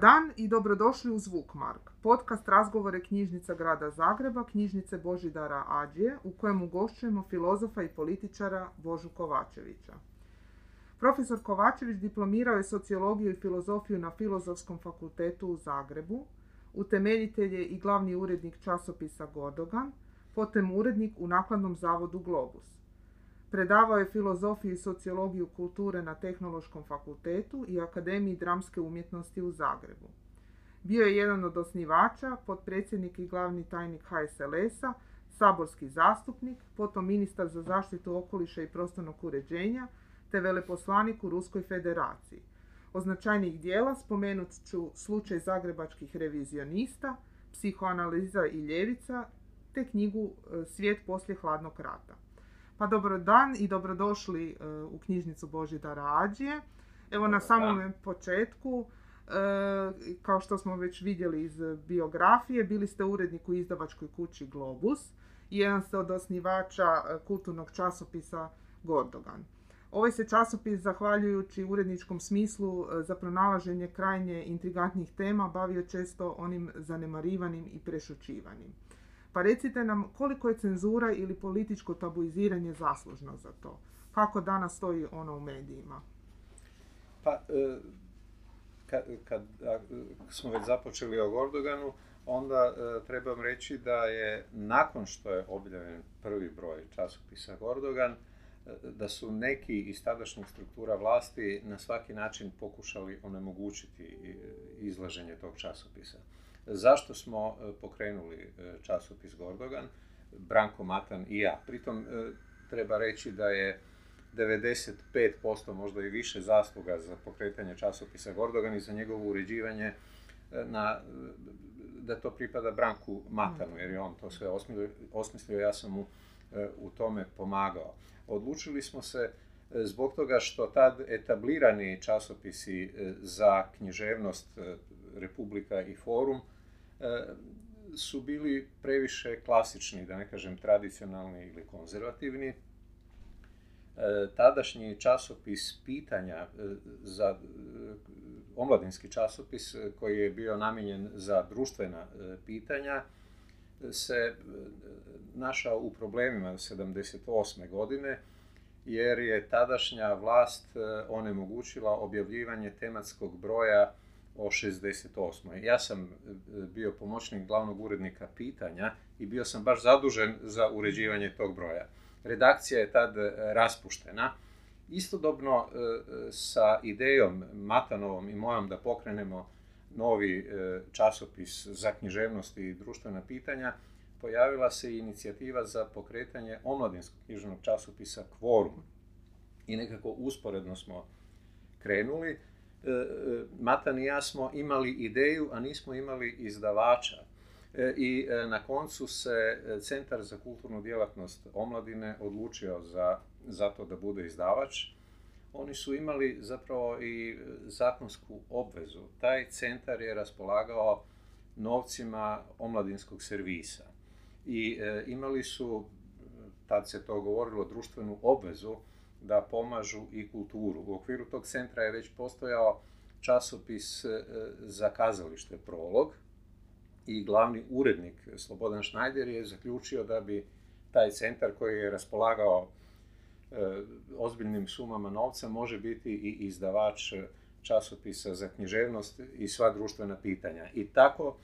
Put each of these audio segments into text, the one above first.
Dan i dobrodošli u Zvukmark, podcast razgovore knjižnica grada Zagreba, knjižnice Božidara Ađije, u kojem ugošćujemo filozofa i političara Božu Kovačevića. Profesor Kovačević diplomirao je sociologiju i filozofiju na Filozofskom fakultetu u Zagrebu, utemeljitelj je i glavni urednik časopisa Gordogan, potom urednik u nakladnom zavodu Globus. Predavao je filozofiju i sociologiju kulture na Tehnološkom fakultetu i Akademiji dramske umjetnosti u Zagrebu. Bio je jedan od osnivača, potpredsjednik i glavni tajnik HSLS-a, saborski zastupnik, potom ministar za zaštitu okoliša i prostornog uređenja, te veleposlanik u Ruskoj federaciji. Od značajnih dijela spomenut ću slučaj zagrebačkih revizionista, psihoanaliza i ljevica, te knjigu e, Svijet poslije hladnog rata. Pa dobro dan i dobrodošli e, u knjižnicu Božidara Ađije. Evo na samom početku, e, kao što smo već vidjeli iz biografije, bili ste urednik u izdavačkoj kući Globus i jedan ste od osnivača e, kulturnog časopisa Gordogan. Ovaj se časopis, zahvaljujući uredničkom smislu za pronalaženje krajnje intrigantnih tema, bavio često onim zanemarivanim i prešućivanim. Pa recite nam koliko je cenzura ili političko tabuiziranje zaslužno za to? Kako danas stoji ono u medijima? Pa, e, kad, kad smo već započeli o Gordoganu, onda e, trebam reći da je nakon što je objavljen prvi broj časopisa Gordogan, e, da su neki iz tadašnjih struktura vlasti na svaki način pokušali onemogućiti izlaženje tog časopisa. Zašto smo e, pokrenuli e, časopis Gordogan? Branko Matan i ja. Pritom e, treba reći da je 95% možda i više zasluga za pokretanje časopisa Gordogan i za njegovo uređivanje na, da to pripada Branku Matanu, jer je on to sve osmislio, ja sam mu u tome pomagao. Odlučili smo se zbog toga što tad etablirani časopisi za književnost Republika i Forum su bili previše klasični, da ne kažem tradicionalni ili konzervativni. E, tadašnji časopis pitanja e, za omladinski časopis koji je bio namijenjen za društvena pitanja se našao u problemima 78. godine jer je tadašnja vlast onemogućila objavljivanje tematskog broja o 68. Ja sam e, bio pomoćnik glavnog urednika pitanja i bio sam baš zadužen za uređivanje tog broja. Redakcija je tad e, raspuštena. Istodobno e, sa idejom Matanovom i mojom da pokrenemo novi časopis za književnost i društvena pitanja, pojavila se inicijativa za pokretanje omladinskog književnog časopisa Kvorum. I nekako usporedno smo krenuli. E, e, Matan i ja smo imali ideju, a nismo imali izdavača. E, I na koncu se Centar za kulturnu djelatnost omladine odlučio za, za to da bude izdavač. Oni su imali zapravo i zakonsku obvezu. Taj centar je raspolagao novcima omladinskog servisa. I imali su, tad se to govorilo, društvenu obvezu da pomažu i kulturu. U okviru tog centra je već postojao časopis e, za kazalište Prolog i glavni urednik Slobodan Schneider je zaključio da bi taj centar koji je raspolagao e, ozbiljnim sumama novca može biti i izdavač časopisa za književnost i sva društvena pitanja. I tako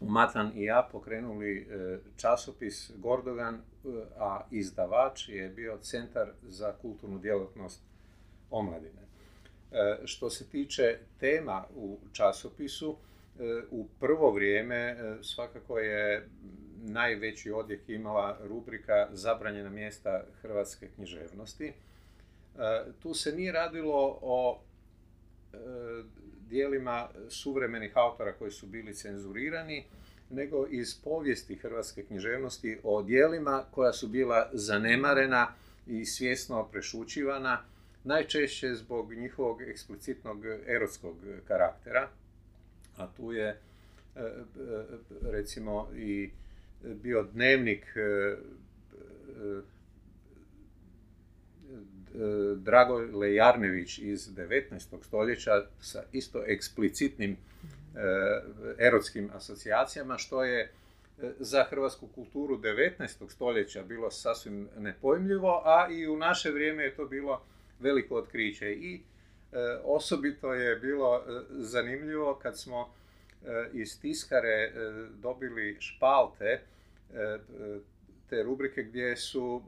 Matan i ja pokrenuli e, časopis Gordogan, e, a izdavač je bio Centar za kulturnu djelatnost omladine. E, što se tiče tema u časopisu, u prvo vrijeme svakako je najveći odjek imala rubrika Zabranjena mjesta hrvatske književnosti. Tu se nije radilo o dijelima suvremenih autora koji su bili cenzurirani, nego iz povijesti hrvatske književnosti o dijelima koja su bila zanemarena i svjesno prešućivana, najčešće zbog njihovog eksplicitnog erotskog karaktera, a tu je e, e, recimo i bio dnevnik e, Dragoj Lejarnević iz 19. stoljeća sa isto eksplicitnim erotskim asocijacijama, što je za hrvatsku kulturu 19. stoljeća bilo sasvim nepojmljivo, a i u naše vrijeme je to bilo veliko otkriće. I osobito je bilo zanimljivo kad smo iz tiskare dobili špalte te rubrike gdje su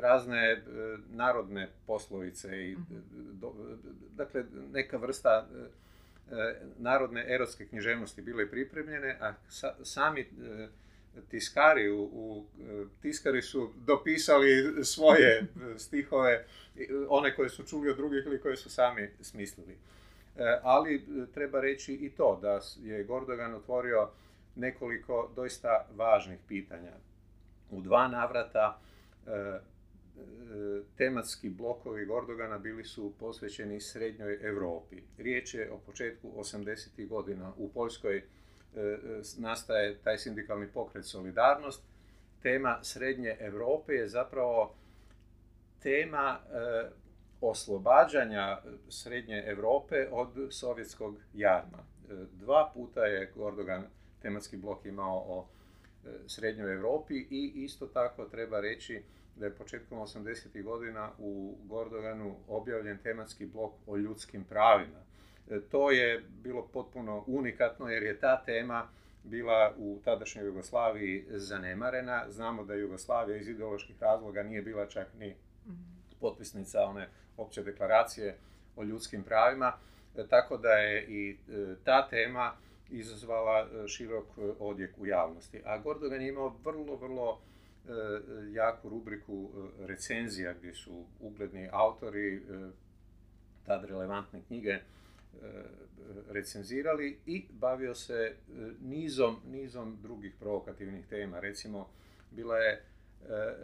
razne narodne poslovice i dakle neka vrsta narodne erotske književnosti bile pripremljene, a sami tiskari u, tiskari su dopisali svoje stihove, one koje su čuli od drugih ili koje su sami smislili. Ali treba reći i to da je Gordogan otvorio nekoliko doista važnih pitanja. U dva navrata tematski blokovi Gordogana bili su posvećeni srednjoj Europi. Riječ je o početku 80. godina. U Poljskoj e, e, nastaje taj sindikalni pokret Solidarnost. Tema srednje Europe je zapravo tema e, oslobađanja srednje Europe od sovjetskog jarma. Dva puta je Gordogan tematski blok imao o srednjoj Europi i isto tako treba reći da je početkom 80. godina u Gordoganu objavljen tematski blok o ljudskim pravima. E, to je bilo potpuno unikatno jer je ta tema bila u tadašnjoj Jugoslaviji zanemarena. Znamo da Jugoslavija iz ideoloških razloga nije bila čak ni potpisnica one opće deklaracije o ljudskim pravima, e, tako da je i e, ta tema izazvala širok odjek u javnosti. A Gordogan je imao vrlo, vrlo jaku rubriku e, recenzija gdje su ugledni autori e, tad relevantne knjige recenzirali i bavio se nizom, nizom drugih provokativnih tema. Recimo, bila je,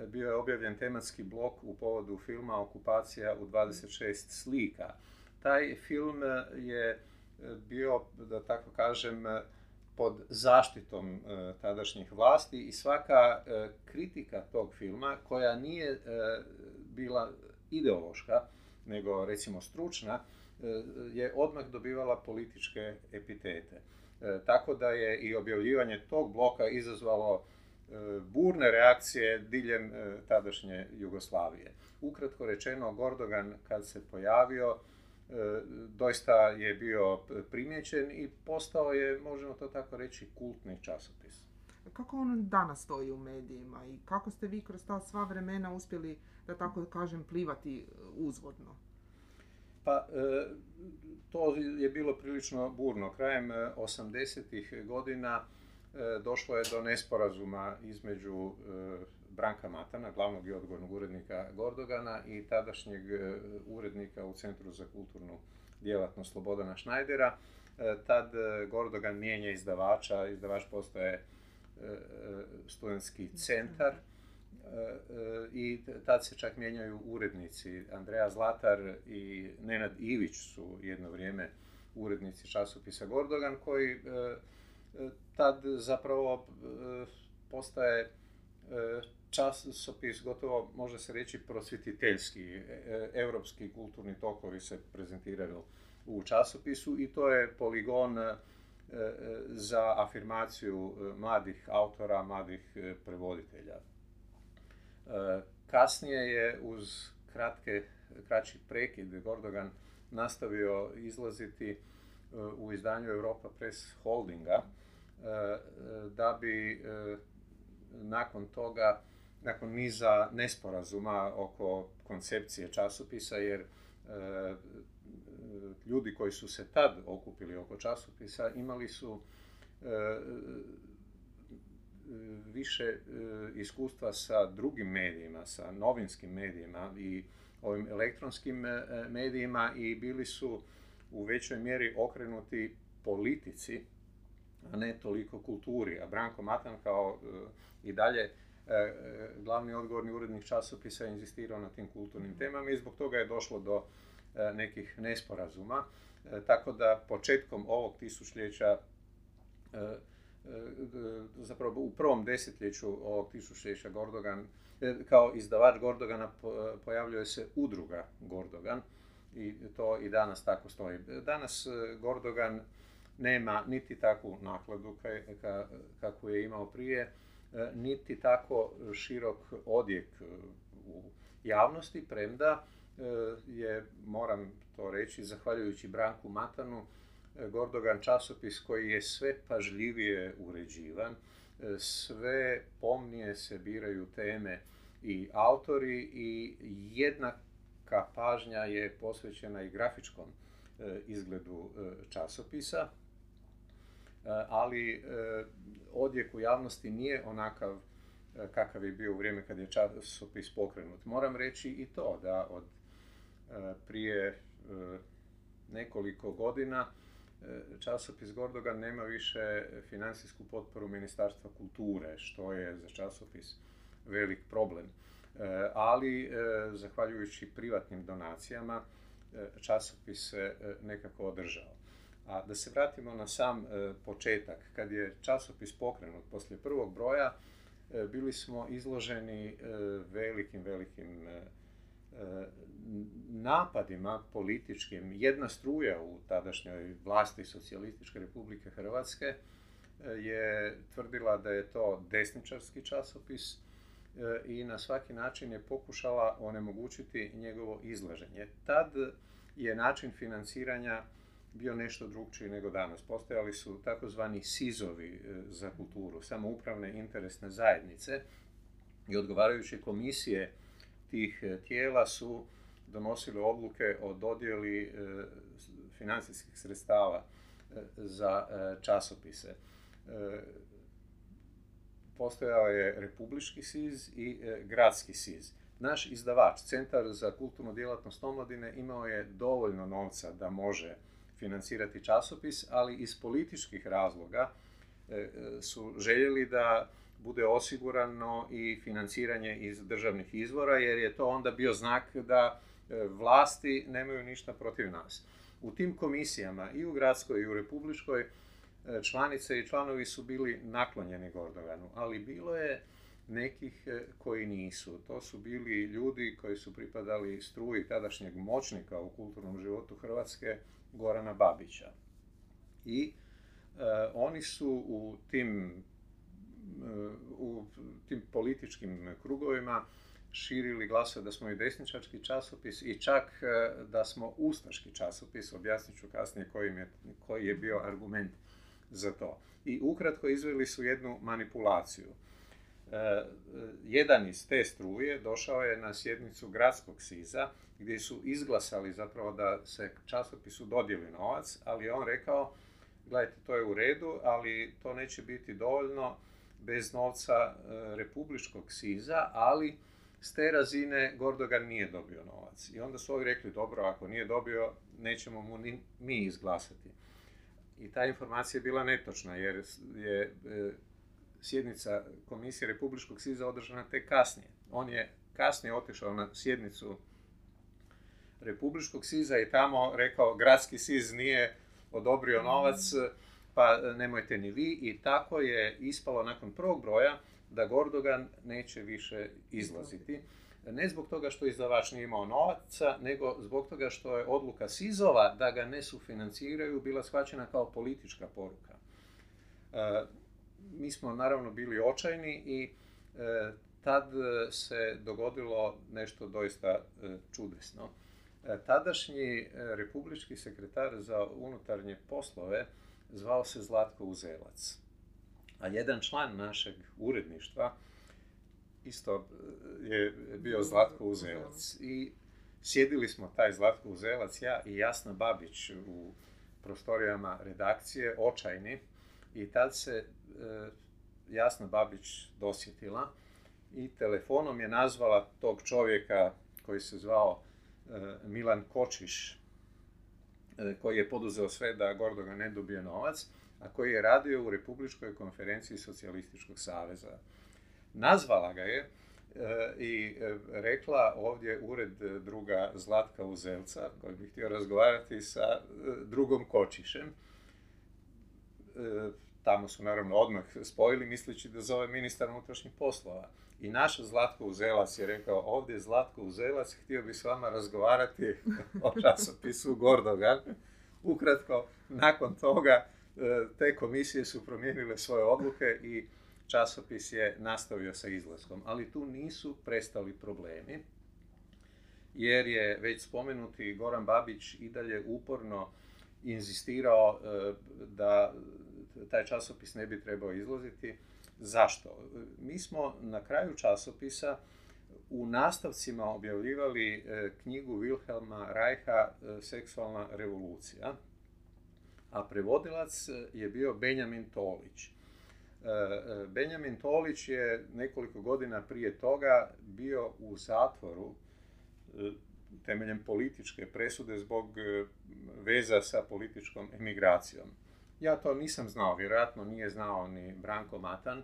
bio je objavljen tematski blok u povodu filma Okupacija u 26 slika. Taj film je bio, da tako kažem, pod zaštitom e, tadašnjih vlasti i svaka e, kritika tog filma koja nije e, bila ideološka, nego recimo stručna, je odmah dobivala političke epitete. Tako da je i objavljivanje tog bloka izazvalo burne reakcije diljem tadašnje Jugoslavije. Ukratko rečeno, Gordogan kad se pojavio, doista je bio primjećen i postao je, možemo to tako reći, kultni časopis. Kako on danas stoji u medijima i kako ste vi kroz ta sva vremena uspjeli, da tako kažem, plivati uzvodno? Pa, e, to je bilo prilično burno. Krajem 80. E, godina došlo je do nesporazuma između Branka Matana, glavnog i odgovornog urednika Gordogana i tadašnjeg e, urednika u Centru za kulturnu djelatnost Slobodana Šnajdera. E, tad e, Gordogan mijenja izdavača, izdavač postaje studentski centar i tad se čak mijenjaju urednici. Andreja Zlatar i Nenad Ivić su jedno vrijeme urednici časopisa Gordogan koji tad zapravo postaje časopis gotovo može se reći prosvjetiteljski, e, e, europski kulturni tokovi se prezentiraju u časopisu i to je poligon e, za afirmaciju mladih autora, mladih prevoditelja. Kasnije je uz kratke, kraći prekid Gordogan nastavio izlaziti u izdanju Europa Press Holdinga da bi nakon toga nakon niza nesporazuma oko koncepcije časopisa, jer e, ljudi koji su se tad okupili oko časopisa imali su e, više e, iskustva sa drugim medijima, sa novinskim medijima i ovim elektronskim medijima i bili su u većoj mjeri okrenuti politici, a ne toliko kulturi. A Branko Matan kao i dalje glavni odgovorni urednik časopisa je inzistirao na tim kulturnim temama i zbog toga je došlo do e, nekih nesporazuma. Tako da početkom ovog tisućljeća zapravo u prvom desetljeću ovog tisućljeća Gordogan, kao izdavač Gordogana pojavljuje se udruga Gordogan i to i danas tako stoji. Danas Gordogan nema niti takvu nakladu kakvu je imao prije, niti tako širok odjek u javnosti, premda je, moram to reći, zahvaljujući Branku Matanu, Gordogan časopis koji je sve pažljivije uređivan, sve pomnije se biraju teme i autori i jednaka pažnja je posvećena i grafičkom izgledu časopisa, ali odjek u javnosti nije onakav kakav je bio u vrijeme kad je časopis pokrenut. Moram reći i to da od prije nekoliko godina časopis Gordogan nema više financijsku potporu Ministarstva kulture, što je za časopis velik problem. Ali, zahvaljujući privatnim donacijama, časopis se nekako održao. A da se vratimo na sam početak, kad je časopis pokrenut poslije prvog broja, bili smo izloženi velikim, velikim napadima političkim. Jedna struja u tadašnjoj vlasti Socijalističke republike Hrvatske e, je tvrdila da je to desničarski časopis e, i na svaki način je pokušala onemogućiti njegovo izlaženje. Tad je način financiranja bio nešto drugčiji nego danas. Postojali su takozvani sizovi e, za kulturu, samoupravne interesne zajednice i odgovarajuće komisije tih tijela su donosili odluke o dodjeli e, financijskih sredstava e, za e, časopise. Postojao je republički SIZ i gradski SIZ. Naš izdavač, Centar za kulturnu djelatnost omladine, imao je dovoljno novca da može financirati časopis, ali iz političkih razloga su željeli da bude osigurano i financiranje iz državnih izvora, jer je to onda bio znak da E, vlasti nemaju ništa protiv nas. U tim komisijama i u gradskoj i u republičkoj e, članice i članovi su bili naklonjeni Gordoganu, ali bilo je nekih e, koji nisu. To su bili ljudi koji su pripadali struji tadašnjeg moćnika u kulturnom životu Hrvatske, Gorana Babića. I oni su u tim, u tim političkim krugovima širili glasove da smo i desničarski časopis i čak e, da smo ustaški časopis, objasnit ću kasnije koji je, koji je bio argument za to. I ukratko izveli su jednu manipulaciju. E, jedan iz te struje došao je na sjednicu gradskog siza gdje su izglasali zapravo da se časopisu dodijeli novac, ali on rekao, gledajte, to je u redu, ali to neće biti dovoljno bez novca e, republičkog siza, ali s te razine Gordogan nije dobio novac. I onda su ovi rekli, dobro, ako nije dobio, nećemo mu ni mi izglasati. I ta informacija je bila netočna, jer je e, sjednica Komisije Republičkog SIZA održana tek kasnije. On je kasnije otišao na sjednicu Republičkog SIZA i tamo rekao, gradski SIZ nije odobrio novac, pa nemojte ni vi. I tako je ispalo nakon prvog broja da Gordogan neće više izlaziti. Ne zbog toga što izdavač nije imao novaca, nego zbog toga što je odluka Sizova da ga ne sufinanciraju bila shvaćena kao politička poruka. E, mi smo naravno bili očajni i e, tad se dogodilo nešto doista e, čudesno. Tadašnji republički sekretar za unutarnje poslove zvao se Zlatko Uzelac a jedan član našeg uredništva isto e, je bio Zlatko Uzelac. I sjedili smo taj Zlatko Uzelac, ja i Jasna Babić u prostorijama redakcije, očajni, i tad se e, Jasna Babić dosjetila i telefonom je nazvala tog čovjeka koji se zvao e, Milan Kočiš, koji je poduzeo sve da Gordoga ne dobije novac, a koji je radio u Republičkoj konferenciji Socijalističkog saveza. Nazvala ga je e, i e, rekla ovdje ured druga Zlatka Uzelca, koji bi htio razgovarati sa e, drugom Kočišem. Tamo su naravno odmah spojili misleći da zove ministar unutrašnjih poslova. I naš Zlatko Uzelac je rekao, ovdje je Zlatko Uzelac, htio bi s vama razgovarati o časopisu Gordogan. Ukratko, nakon toga e, te komisije su promijenile svoje odluke i časopis je nastavio sa izlaskom. Ali tu nisu prestali problemi, jer je već spomenuti Goran Babić i dalje uporno inzistirao e, da taj časopis ne bi trebao izlaziti. Zašto? Mi smo na kraju časopisa u nastavcima objavljivali e, knjigu Wilhelma Reicha e, Seksualna revolucija, a prevodilac je bio Benjamin Tolić. Benjamin Tolić je nekoliko godina prije toga bio u zatvoru temeljem političke presude zbog e, veza sa političkom emigracijom. Ja to nisam znao, vjerojatno nije znao ni Branko Matan,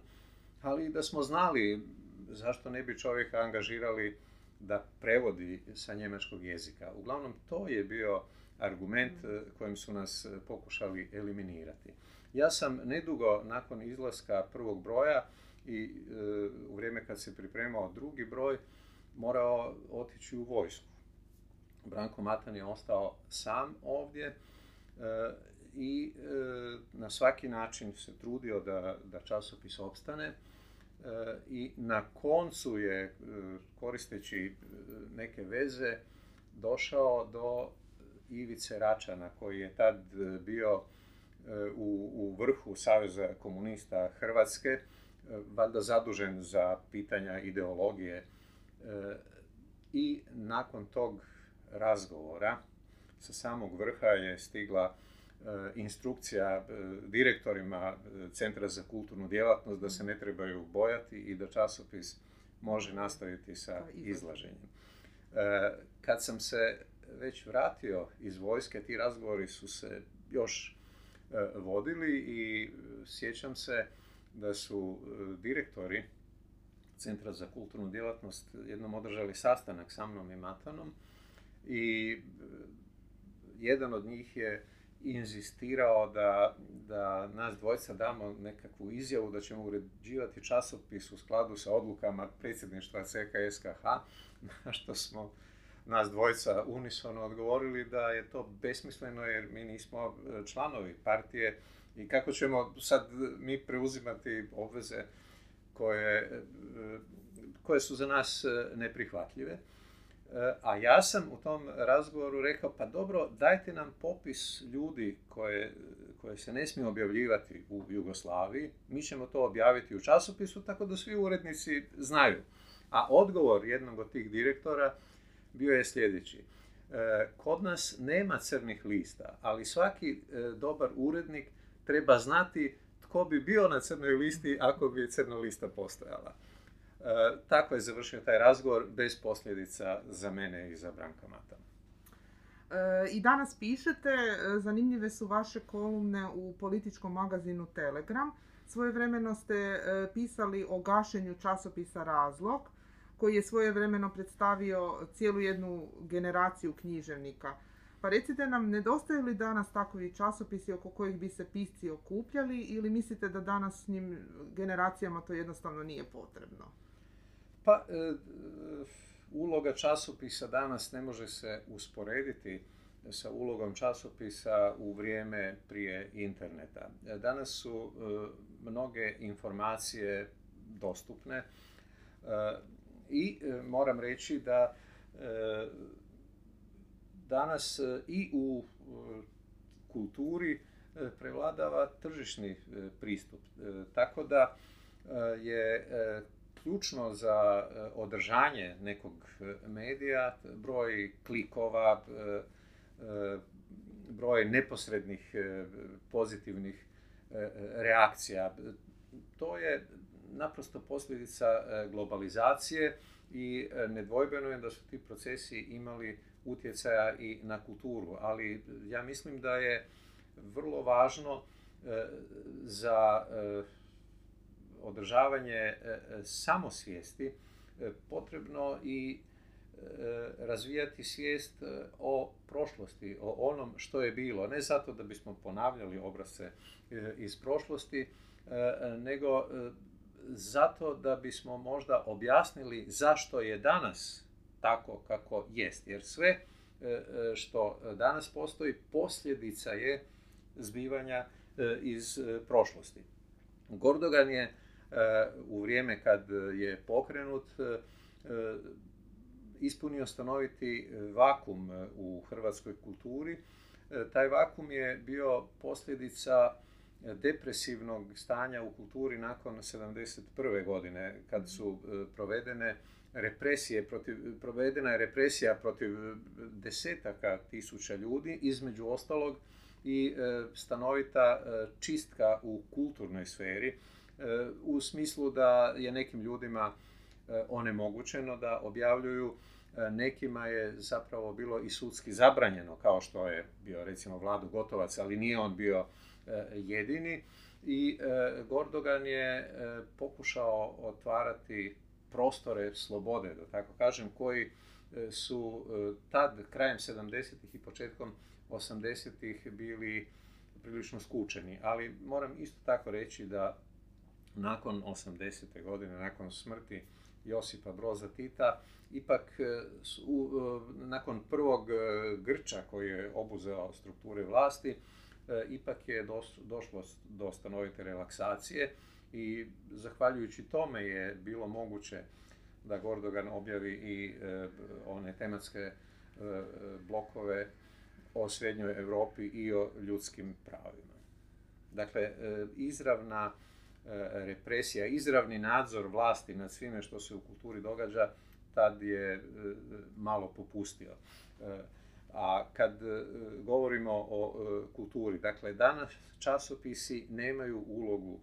ali da smo znali zašto ne bi čovjeka angažirali da prevodi sa njemačkog jezika. Uglavnom, to je bio argument e, kojim su nas e, pokušali eliminirati. Ja sam nedugo nakon izlaska prvog broja i u vrijeme kad se pripremao drugi broj, morao otići u vojsku. Branko Matan je ostao sam ovdje e, i e, na svaki način se trudio da, da časopis opstane e, i na koncu je, koristeći neke veze, došao do Ivice Račana, koji je tad bio u, u vrhu Saveza komunista Hrvatske, valjda zadužen za pitanja ideologije. I nakon tog razgovora sa samog vrha je stigla e, instrukcija e, direktorima e, Centra za kulturnu djelatnost da se ne trebaju bojati i da časopis može nastaviti sa izlaženjem. Kad sam se već vratio iz vojske, ti razgovori su se još vodili i sjećam se da su direktori Centra za kulturnu djelatnost jednom održali sastanak sa mnom i Matanom i jedan od njih je inzistirao da, da nas dvojca damo nekakvu izjavu da ćemo uređivati časopis u skladu sa odlukama predsjedništva CKSKH, na što smo nas dvojca unisono odgovorili da je to besmisleno jer mi nismo e, članovi partije i kako ćemo sad mi preuzimati obveze koje, e, koje su za nas neprihvatljive. A ja sam u tom razgovoru rekao, pa dobro, dajte nam popis ljudi koje, koje se ne smije objavljivati u Jugoslaviji, mi ćemo to objaviti u časopisu tako da svi urednici znaju. A odgovor jednog od tih direktora bio je sljedeći. E, kod nas nema crnih lista, ali svaki e, dobar urednik treba znati tko bi bio na crnoj listi ako bi crna lista postojala. E, tako je završio taj razgovor bez posljedica za mene i za Branka Mata. E, I danas pišete, e, zanimljive su vaše kolumne u političkom magazinu Telegram. Svojevremeno ste pisali o gašenju časopisa Razlog, koji je svojevremeno predstavio cijelu jednu generaciju književnika. Pa recite nam, nedostaju li danas takvi časopisi oko kojih bi se pisci okupljali ili mislite da danas s njim generacijama to jednostavno nije potrebno? Pa, e, uloga časopisa danas ne može se usporediti sa ulogom časopisa u vrijeme prije interneta. E, danas su e, mnoge informacije dostupne i moram reći da danas i u kulturi prevladava tržišni pristup. Tako da je ključno za e, održanje nekog e, medija, broj klikova, e, broj neposrednih pozitivnih reakcija. To je naprosto posljedica globalizacije i nedvojbeno je da su ti procesi imali utjecaja i na kulturu, ali ja mislim da je vrlo važno za održavanje e, e, samosvijesti e, potrebno i razvijati svijest o prošlosti, o onom što je bilo. Ne zato da bismo ponavljali obrase iz prošlosti, nego zato da bismo možda objasnili zašto je danas tako kako jest. Jer sve što danas postoji posljedica je zbivanja iz prošlosti. Gordogan je u vrijeme kad je pokrenut ispunio stanoviti vakum u hrvatskoj kulturi. Taj vakum je bio posljedica depresivnog stanja u kulturi nakon 1971. godine, kad su provedene represije, protiv, provedena je represija protiv desetaka tisuća ljudi, između ostalog i stanovita čistka u kulturnoj sferi u smislu da je nekim ljudima onemogućeno da objavljuju nekima je zapravo bilo i sudski zabranjeno, kao što je bio recimo Vladu Gotovac, ali nije on bio jedini. I Gordogan je pokušao otvarati prostore slobode, da tako kažem, koji su tad, krajem 70-ih i početkom 80-ih bili prilično skučeni. Ali moram isto tako reći da nakon 80. godine, nakon smrti Josipa Broza Tita, ipak u, nakon prvog grča koji je obuzeo strukture vlasti, ipak je došlo do stanovite relaksacije i zahvaljujući tome je bilo moguće da Gordogan objavi i one tematske blokove o srednjoj Europi i o ljudskim pravima. Dakle, izravna represija, izravni nadzor vlasti nad svime što se u kulturi događa, tad je malo popustio. A kad govorimo o kulturi, dakle, danas časopisi nemaju ulogu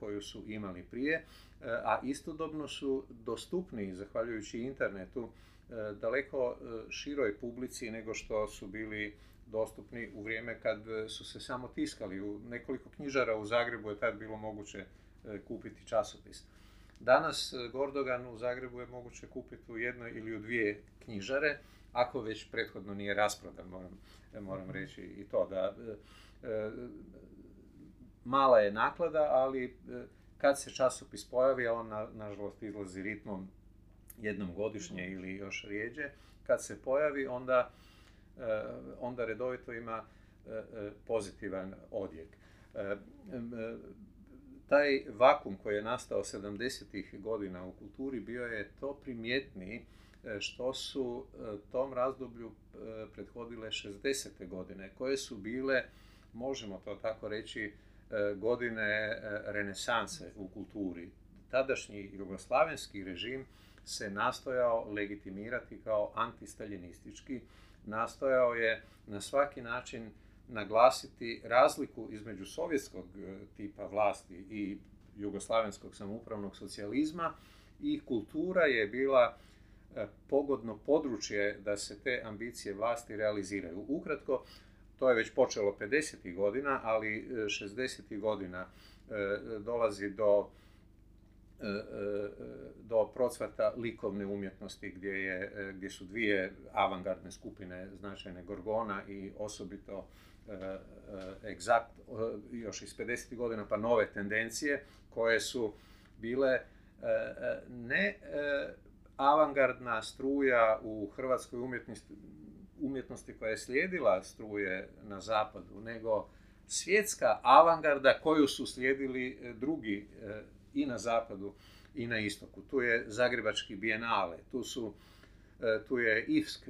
koju su imali prije, a istodobno su dostupni, zahvaljujući internetu, daleko široj publici nego što su bili dostupni u vrijeme kad su se samo tiskali. U nekoliko knjižara u Zagrebu je tad bilo moguće kupiti časopis. Danas Gordogan u Zagrebu je moguće kupiti u jednoj ili u dvije knjižare, ako već prethodno nije rasprodan, moram, moram reći i to da mala je naklada, ali kad se časopis pojavi, a on na, nažalost izlazi ritmom jednom godišnje ili još rijeđe, kad se pojavi onda, onda redovito ima pozitivan odjek. Taj vakum koji je nastao 70. godina u kulturi bio je to primjetniji što su tom razdoblju prethodile 60. godine, koje su bile, možemo to tako reći, godine renesanse u kulturi. Tadašnji jugoslavenski režim se nastojao legitimirati kao antistaljinistički, nastojao je na svaki način naglasiti razliku između sovjetskog tipa vlasti i jugoslavenskog samoupravnog socijalizma i kultura je bila pogodno područje da se te ambicije vlasti realiziraju. Ukratko, to je već počelo 50. godina, ali 60. godina dolazi do do procvata likovne umjetnosti gdje, je, gdje su dvije avangardne skupine značajne Gorgona i osobito egzakt, još iz 50. godina pa nove tendencije koje su bile ne avangardna struja u hrvatskoj umjetnosti, umjetnosti koja je slijedila struje na zapadu, nego svjetska avangarda koju su slijedili drugi i na zapadu i na istoku. Tu je Zagrebački bijenale, tu, su, tu je IFSK,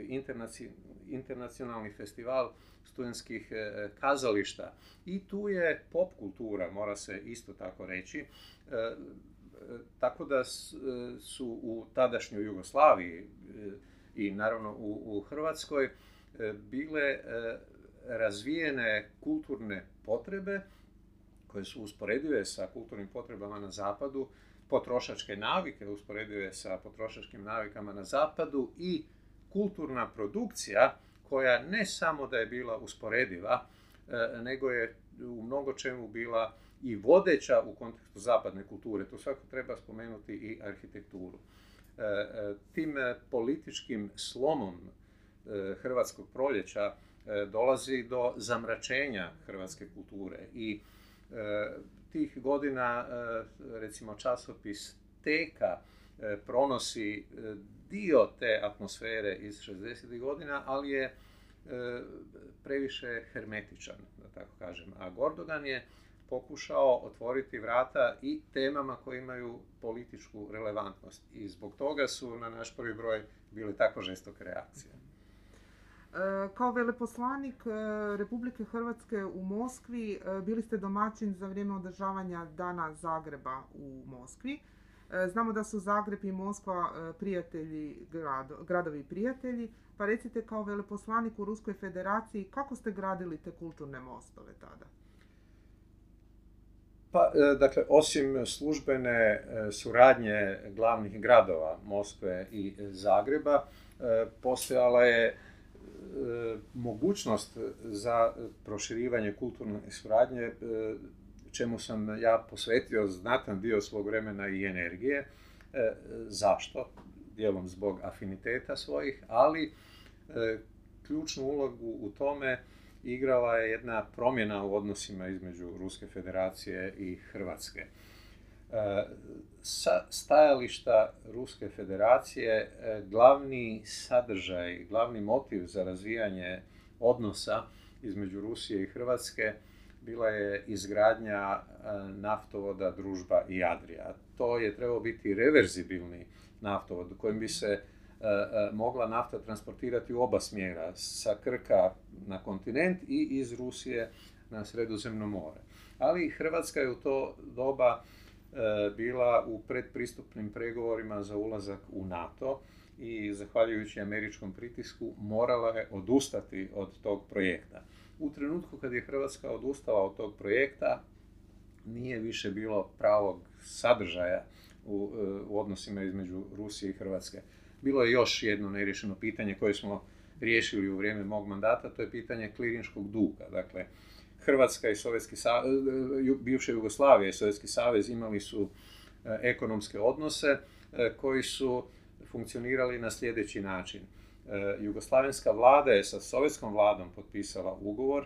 internacionalni festival studentskih kazališta i tu je pop kultura, mora se isto tako reći. Tako da su u tadašnjoj Jugoslaviji i naravno u, u Hrvatskoj bile razvijene kulturne potrebe koje su usporedive sa kulturnim potrebama na zapadu, potrošačke navike usporedive sa potrošačkim navikama na zapadu i kulturna produkcija koja ne samo da je bila usporediva, nego je u mnogo čemu bila i vodeća u kontekstu zapadne kulture. Tu svako treba spomenuti i arhitekturu. Tim političkim slomom Hrvatskog proljeća dolazi do zamračenja hrvatske kulture i tih godina recimo časopis Teka pronosi dio te atmosfere iz 60. godina, ali je previše hermetičan, da tako kažem. A Gordogan je pokušao otvoriti vrata i temama koje imaju političku relevantnost. I zbog toga su na naš prvi broj bili tako žestoke reakcije. E, kao veleposlanik e, Republike Hrvatske u Moskvi e, bili ste domaćin za vrijeme održavanja Dana Zagreba u Moskvi. Znamo da su Zagreb i Moskva prijatelji, gradovi prijatelji, pa recite kao veleposlanik u Ruskoj federaciji kako ste gradili te kulturne mostove tada? Pa, dakle, osim službene suradnje glavnih gradova Moskve i Zagreba, postojala je mogućnost za proširivanje kulturne suradnje, čemu sam ja posvetio znatan dio svog vremena i energije. Zašto? Dijelom zbog afiniteta svojih, ali ključnu ulogu u tome igrala je jedna promjena u odnosima između Ruske federacije i Hrvatske. E, sa stajališta Ruske federacije e, glavni sadržaj, glavni motiv za razvijanje odnosa između Rusije i Hrvatske bila je izgradnja e, naftovoda Družba i Adria. To je trebao biti reverzibilni naftovod kojim bi se mogla nafta transportirati u oba smjera, sa Krka na kontinent i iz Rusije na Sredozemno more. Ali Hrvatska je u to doba bila u predpristupnim pregovorima za ulazak u NATO i zahvaljujući američkom pritisku morala je odustati od tog projekta. U trenutku kad je Hrvatska odustala od tog projekta, nije više bilo pravog sadržaja u, u odnosima između Rusije i Hrvatske. Bilo je još jedno neriješeno pitanje koje smo riješili u vrijeme mog mandata, to je pitanje klirinškog duga. Dakle, Hrvatska i Sovjetski savez, bivša Jugoslavija i Sovjetski savez imali su e, ekonomske odnose e, koji su funkcionirali na sljedeći način. E, jugoslavenska vlada je sa sovjetskom vladom potpisala ugovor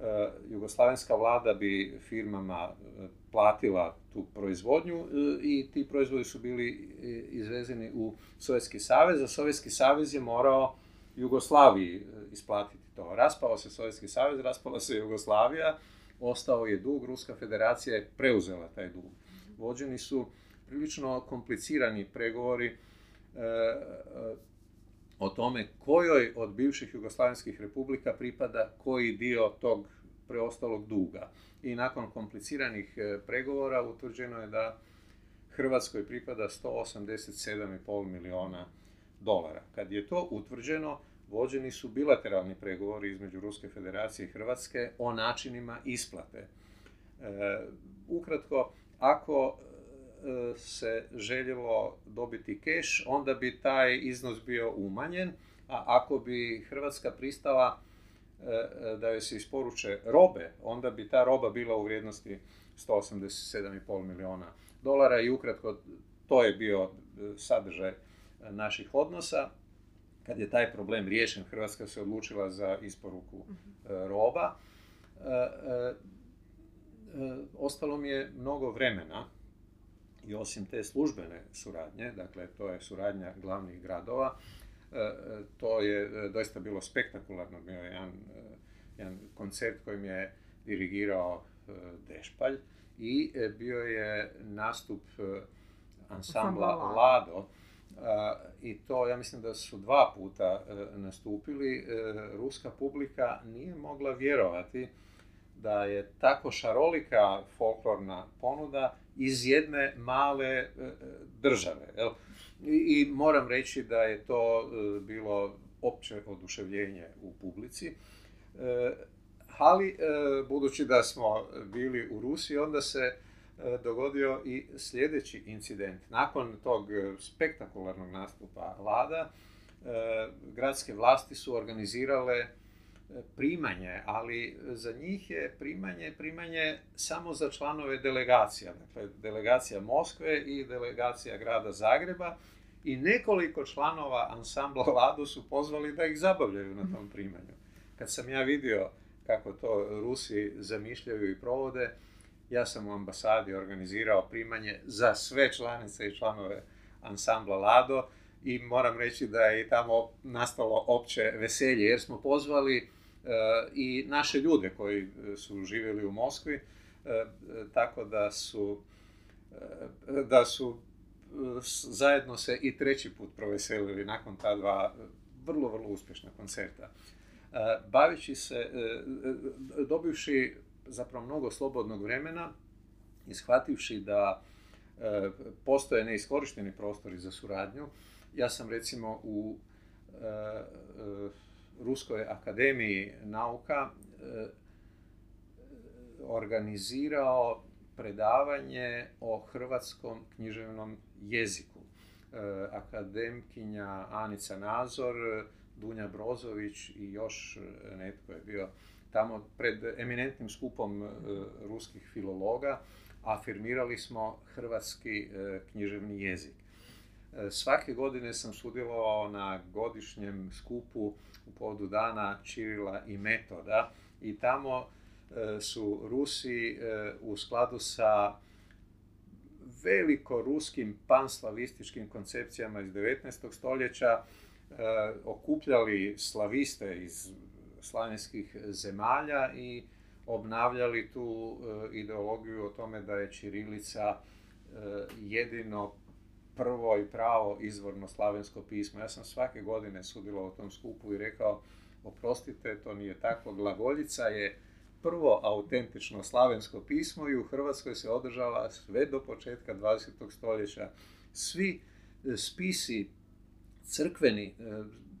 E, jugoslavenska vlada bi firmama e, platila tu proizvodnju e, i ti proizvodi su bili izvezeni u Sovjetski savez, a Sovjetski savez je morao Jugoslaviji isplatiti to. Raspao se Sovjetski savez, raspala se Jugoslavija, ostao je dug, Ruska federacija je preuzela taj dug. Vođeni su prilično komplicirani pregovori o tome kojoj od bivših jugoslavenskih republika pripada koji dio tog preostalog duga. I nakon kompliciranih e, pregovora utvrđeno je da Hrvatskoj pripada 187,5 miliona dolara. Kad je to utvrđeno, vođeni su bilateralni pregovori između Ruske federacije i Hrvatske o načinima isplate. E, ukratko, ako E, se željelo dobiti keš, onda bi taj iznos bio umanjen, a ako bi Hrvatska pristala e, da joj se isporuče robe, onda bi ta roba bila u vrijednosti 187,5 milijuna dolara i ukratko to je bio sadržaj naših odnosa. Kad je taj problem riješen, Hrvatska se odlučila za isporuku roba. Ostalo mi je mnogo vremena i osim te službene suradnje, dakle to je suradnja glavnih gradova, e, e, to je e, doista bilo spektakularno, bio je jedan, jedan koncert kojim je dirigirao Dešpalj i bio je nastup ansambla Lado i to ja mislim da su dva puta nastupili. Ruska publika nije mogla vjerovati da je tako šarolika folklorna ponuda iz jedne male e, države. Jel? I, I moram reći da je to e, bilo opće oduševljenje u publici. E, ali, budući da smo bili u Rusiji, onda se dogodio i sljedeći incident. Nakon tog spektakularnog nastupa Lada, gradske vlasti su organizirale primanje, ali za njih je primanje primanje samo za članove delegacija. Dakle, delegacija Moskve i delegacija grada Zagreba i nekoliko članova ansambla Lado su pozvali da ih zabavljaju na tom primanju. Kad sam ja vidio kako to Rusi zamišljaju i provode, ja sam u ambasadi organizirao primanje za sve članice i članove ansambla Lado i moram reći da je tamo nastalo opće veselje jer smo pozvali e, i naše ljude koji su živjeli u Moskvi, e, tako da su da su zajedno se i treći put proveselili nakon ta dva vrlo, vrlo uspješna koncerta. Bavići se, dobivši zapravo mnogo slobodnog vremena i shvativši da postoje neiskorišteni prostori za suradnju, ja sam recimo u Ruskoj akademiji nauka organizirao predavanje o hrvatskom književnom jeziku. E, akademkinja Anica Nazor, Dunja Brozović i još netko je bio tamo pred eminentnim skupom e, ruskih filologa afirmirali smo hrvatski e, književni jezik. Svake godine sam sudjelovao na godišnjem skupu u povodu dana Čirila i Metoda i tamo su Rusi u skladu sa veliko ruskim panslavističkim koncepcijama iz 19. stoljeća e, okupljali slaviste iz slavenskih zemalja i obnavljali tu e, ideologiju o tome da je Čirilica e, jedino prvo i pravo izvorno slavensko pismo. Ja sam svake godine sudjelovao u tom skupu i rekao, oprostite, to nije tako, glagoljica je prvo autentično slavensko pismo i u Hrvatskoj se održala sve do početka 20. stoljeća. Svi spisi crkveni e,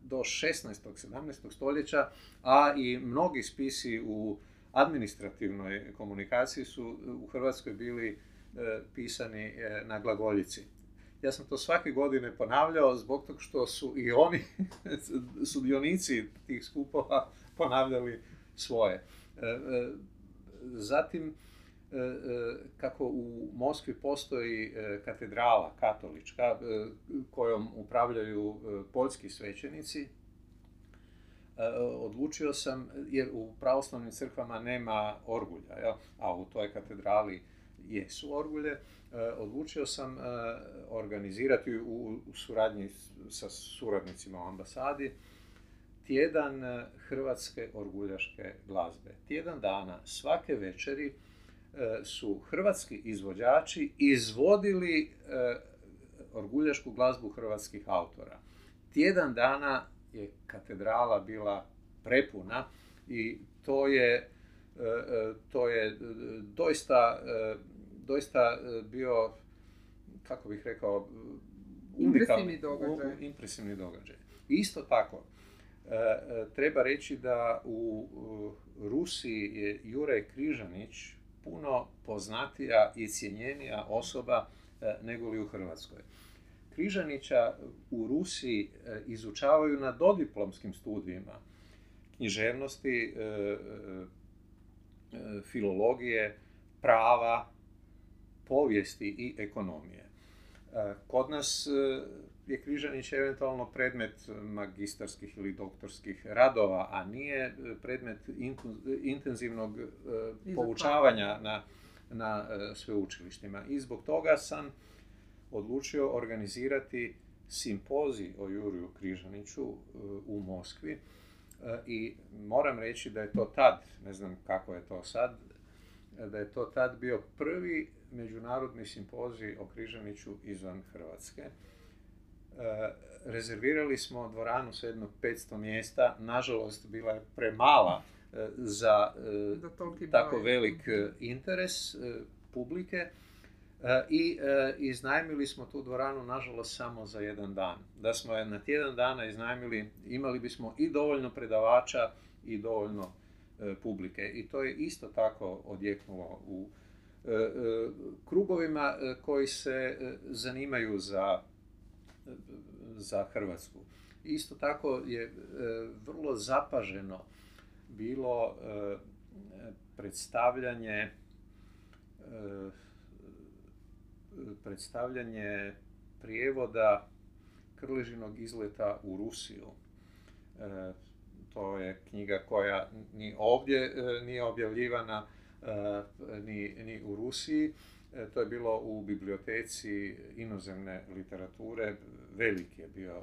do 16. 17. stoljeća, a i mnogi spisi u administrativnoj komunikaciji su u Hrvatskoj bili e, pisani na glagoljici. Ja sam to svake godine ponavljao zbog toga što su i oni, sudionici tih skupova, ponavljali svoje. E, e, zatim, e, kako u Moskvi postoji katedrala katolička kojom upravljaju poljski svećenici, odlučio sam, jer u pravoslavnim crkvama nema orgulja, a u toj katedrali jesu orgulje, odlučio sam organizirati u suradnji sa suradnicima u ambasadi tjedan e, hrvatske orguljaške glazbe. Tjedan dana svake večeri e, su hrvatski izvođači izvodili e, orguljašku glazbu hrvatskih autora. Tjedan dana je katedrala bila prepuna i to je, to je doista, doista bio, kako bih rekao, impresivni događaj. Impresivni događaj. Isto tako, E, e, treba reći da u Rusiji je Juraj Križanić puno poznatija i cijenjenija osoba e, nego li u Hrvatskoj. Križanića u Rusiji izučavaju na dodiplomskim studijima književnosti, filologije, prava, povijesti i ekonomije. Kod nas je Križanić eventualno predmet magistarskih ili doktorskih radova, a nije predmet intenzivnog e, poučavanja na, na e, sveučilištima. I zbog toga sam odlučio organizirati simpozij o Juriju Križaniću e, u Moskvi i moram reći da je to tad, ne znam kako je to sad, da je to tad bio prvi međunarodni simpozij o Križaniću izvan Hrvatske. E, rezervirali smo dvoranu sa jednog 500 mjesta, nažalost bila je premala e, za e, tako velik interes publike i iznajmili smo tu dvoranu nažalost samo za jedan dan. Da smo je na tjedan dana iznajmili, imali bismo i dovoljno predavača i dovoljno publike. I to je isto tako odjeknulo u krugovima koji se zanimaju za za Hrvatsku. Isto tako je e, vrlo zapaženo bilo e, predstavljanje e, predstavljanje prijevoda Krležinog izleta u Rusiju. To je knjiga koja ni ovdje nije objavljivana, ni, ni u Rusiji. To je bilo u biblioteci inozemne literature. Veliki je bio,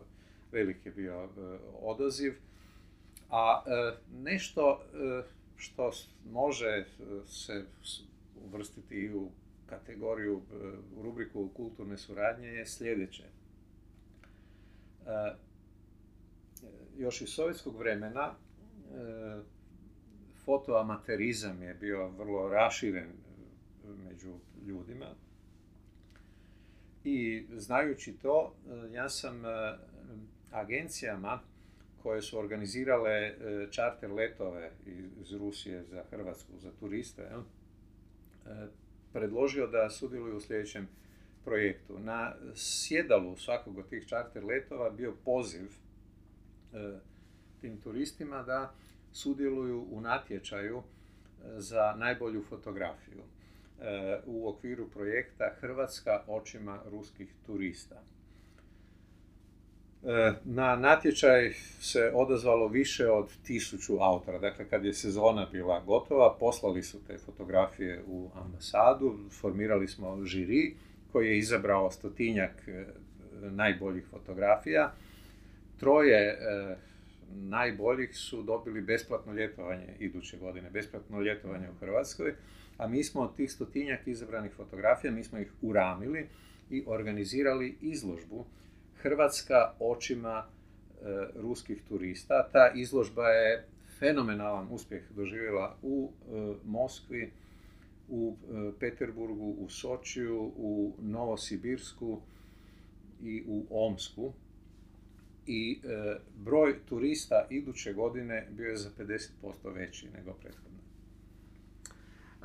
velik je bio odaziv. A nešto što može se uvrstiti i u kategoriju, u rubriku kulturne suradnje je sljedeće. Još iz sovjetskog vremena fotoamaterizam je bio vrlo raširen među ljudima. I znajući to, ja sam agencijama koje su organizirale čarter letove iz Rusije za Hrvatsku, za turiste, predložio da sudjeluju u sljedećem projektu. Na sjedalu svakog od tih čarter letova bio poziv tim turistima da sudjeluju u natječaju za najbolju fotografiju u okviru projekta Hrvatska očima ruskih turista. Na natječaj se odazvalo više od tisuću autora. Dakle, kad je sezona bila gotova, poslali su te fotografije u ambasadu, formirali smo žiri koji je izabrao stotinjak najboljih fotografija. Troje najboljih su dobili besplatno ljetovanje iduće godine, besplatno ljetovanje u Hrvatskoj, a mi smo od tih stotinjak izabranih fotografija, mi smo ih uramili i organizirali izložbu Hrvatska očima e, ruskih turista. Ta izložba je fenomenalan uspjeh doživjela u e, Moskvi, u e, Peterburgu, u Sočiju, u Novosibirsku i u Omsku. I broj turista iduće godine bio je za 50% veći nego prethodno.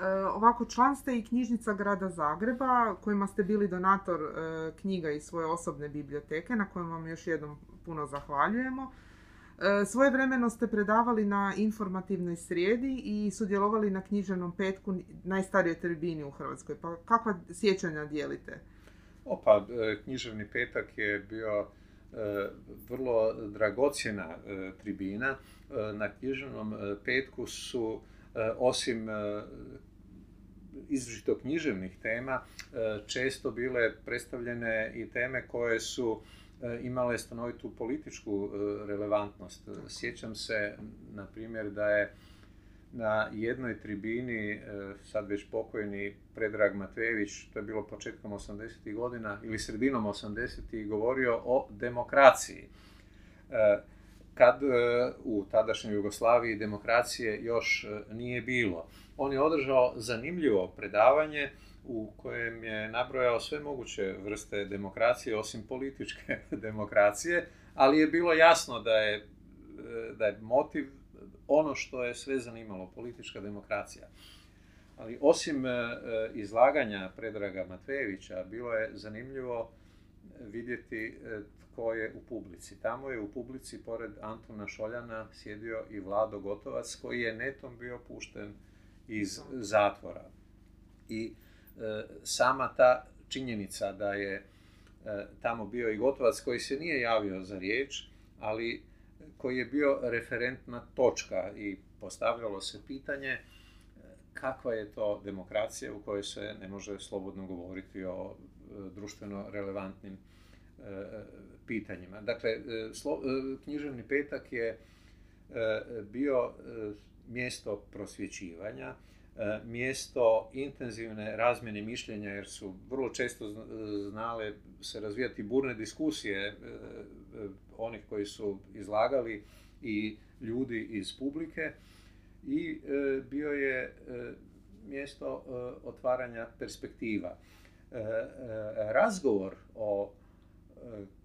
E, ovako, član ste i knjižnica grada Zagreba, kojima ste bili donator e, knjiga iz svoje osobne biblioteke, na kojem vam još jednom puno zahvaljujemo. E, svoje vremeno ste predavali na informativnoj srijedi i sudjelovali na književnom petku najstarijoj tribini u Hrvatskoj. Pa kakva sjećanja dijelite? Opa, književni petak je bio vrlo dragocjena tribina. Na književnom petku su osim izričito književnih tema e, često bile predstavljene i teme koje su e, imale stanovitu političku e, relevantnost. Sjećam se, na primjer, da je na jednoj tribini, sad već pokojni Predrag Matvejević, to je bilo početkom 80. godina ili sredinom 80. govorio o demokraciji. Kad u tadašnjoj Jugoslaviji demokracije još nije bilo on je održao zanimljivo predavanje u kojem je nabrojao sve moguće vrste demokracije, osim političke demokracije, ali je bilo jasno da je, da je motiv ono što je sve zanimalo, politička demokracija. Ali osim e, izlaganja Predraga Matvejevića, bilo je zanimljivo vidjeti e, tko je u publici. Tamo je u publici, pored Antona Šoljana, sjedio i Vlado Gotovac, koji je netom bio pušten iz zatvora. I e, sama ta činjenica da je e, tamo bio i Gotovac koji se nije javio za riječ, ali koji je bio referentna točka i postavljalo se pitanje e, kakva je to demokracija u kojoj se ne može slobodno govoriti o društveno relevantnim pitanjima. Dakle, književni petak je bio mjesto prosvjećivanja, e, mjesto intenzivne razmjene mišljenja jer su vrlo često znale se razvijati burne diskusije e, e, onih koji su izlagali i ljudi iz publike i bio je mjesto otvaranja perspektiva. Razgovor o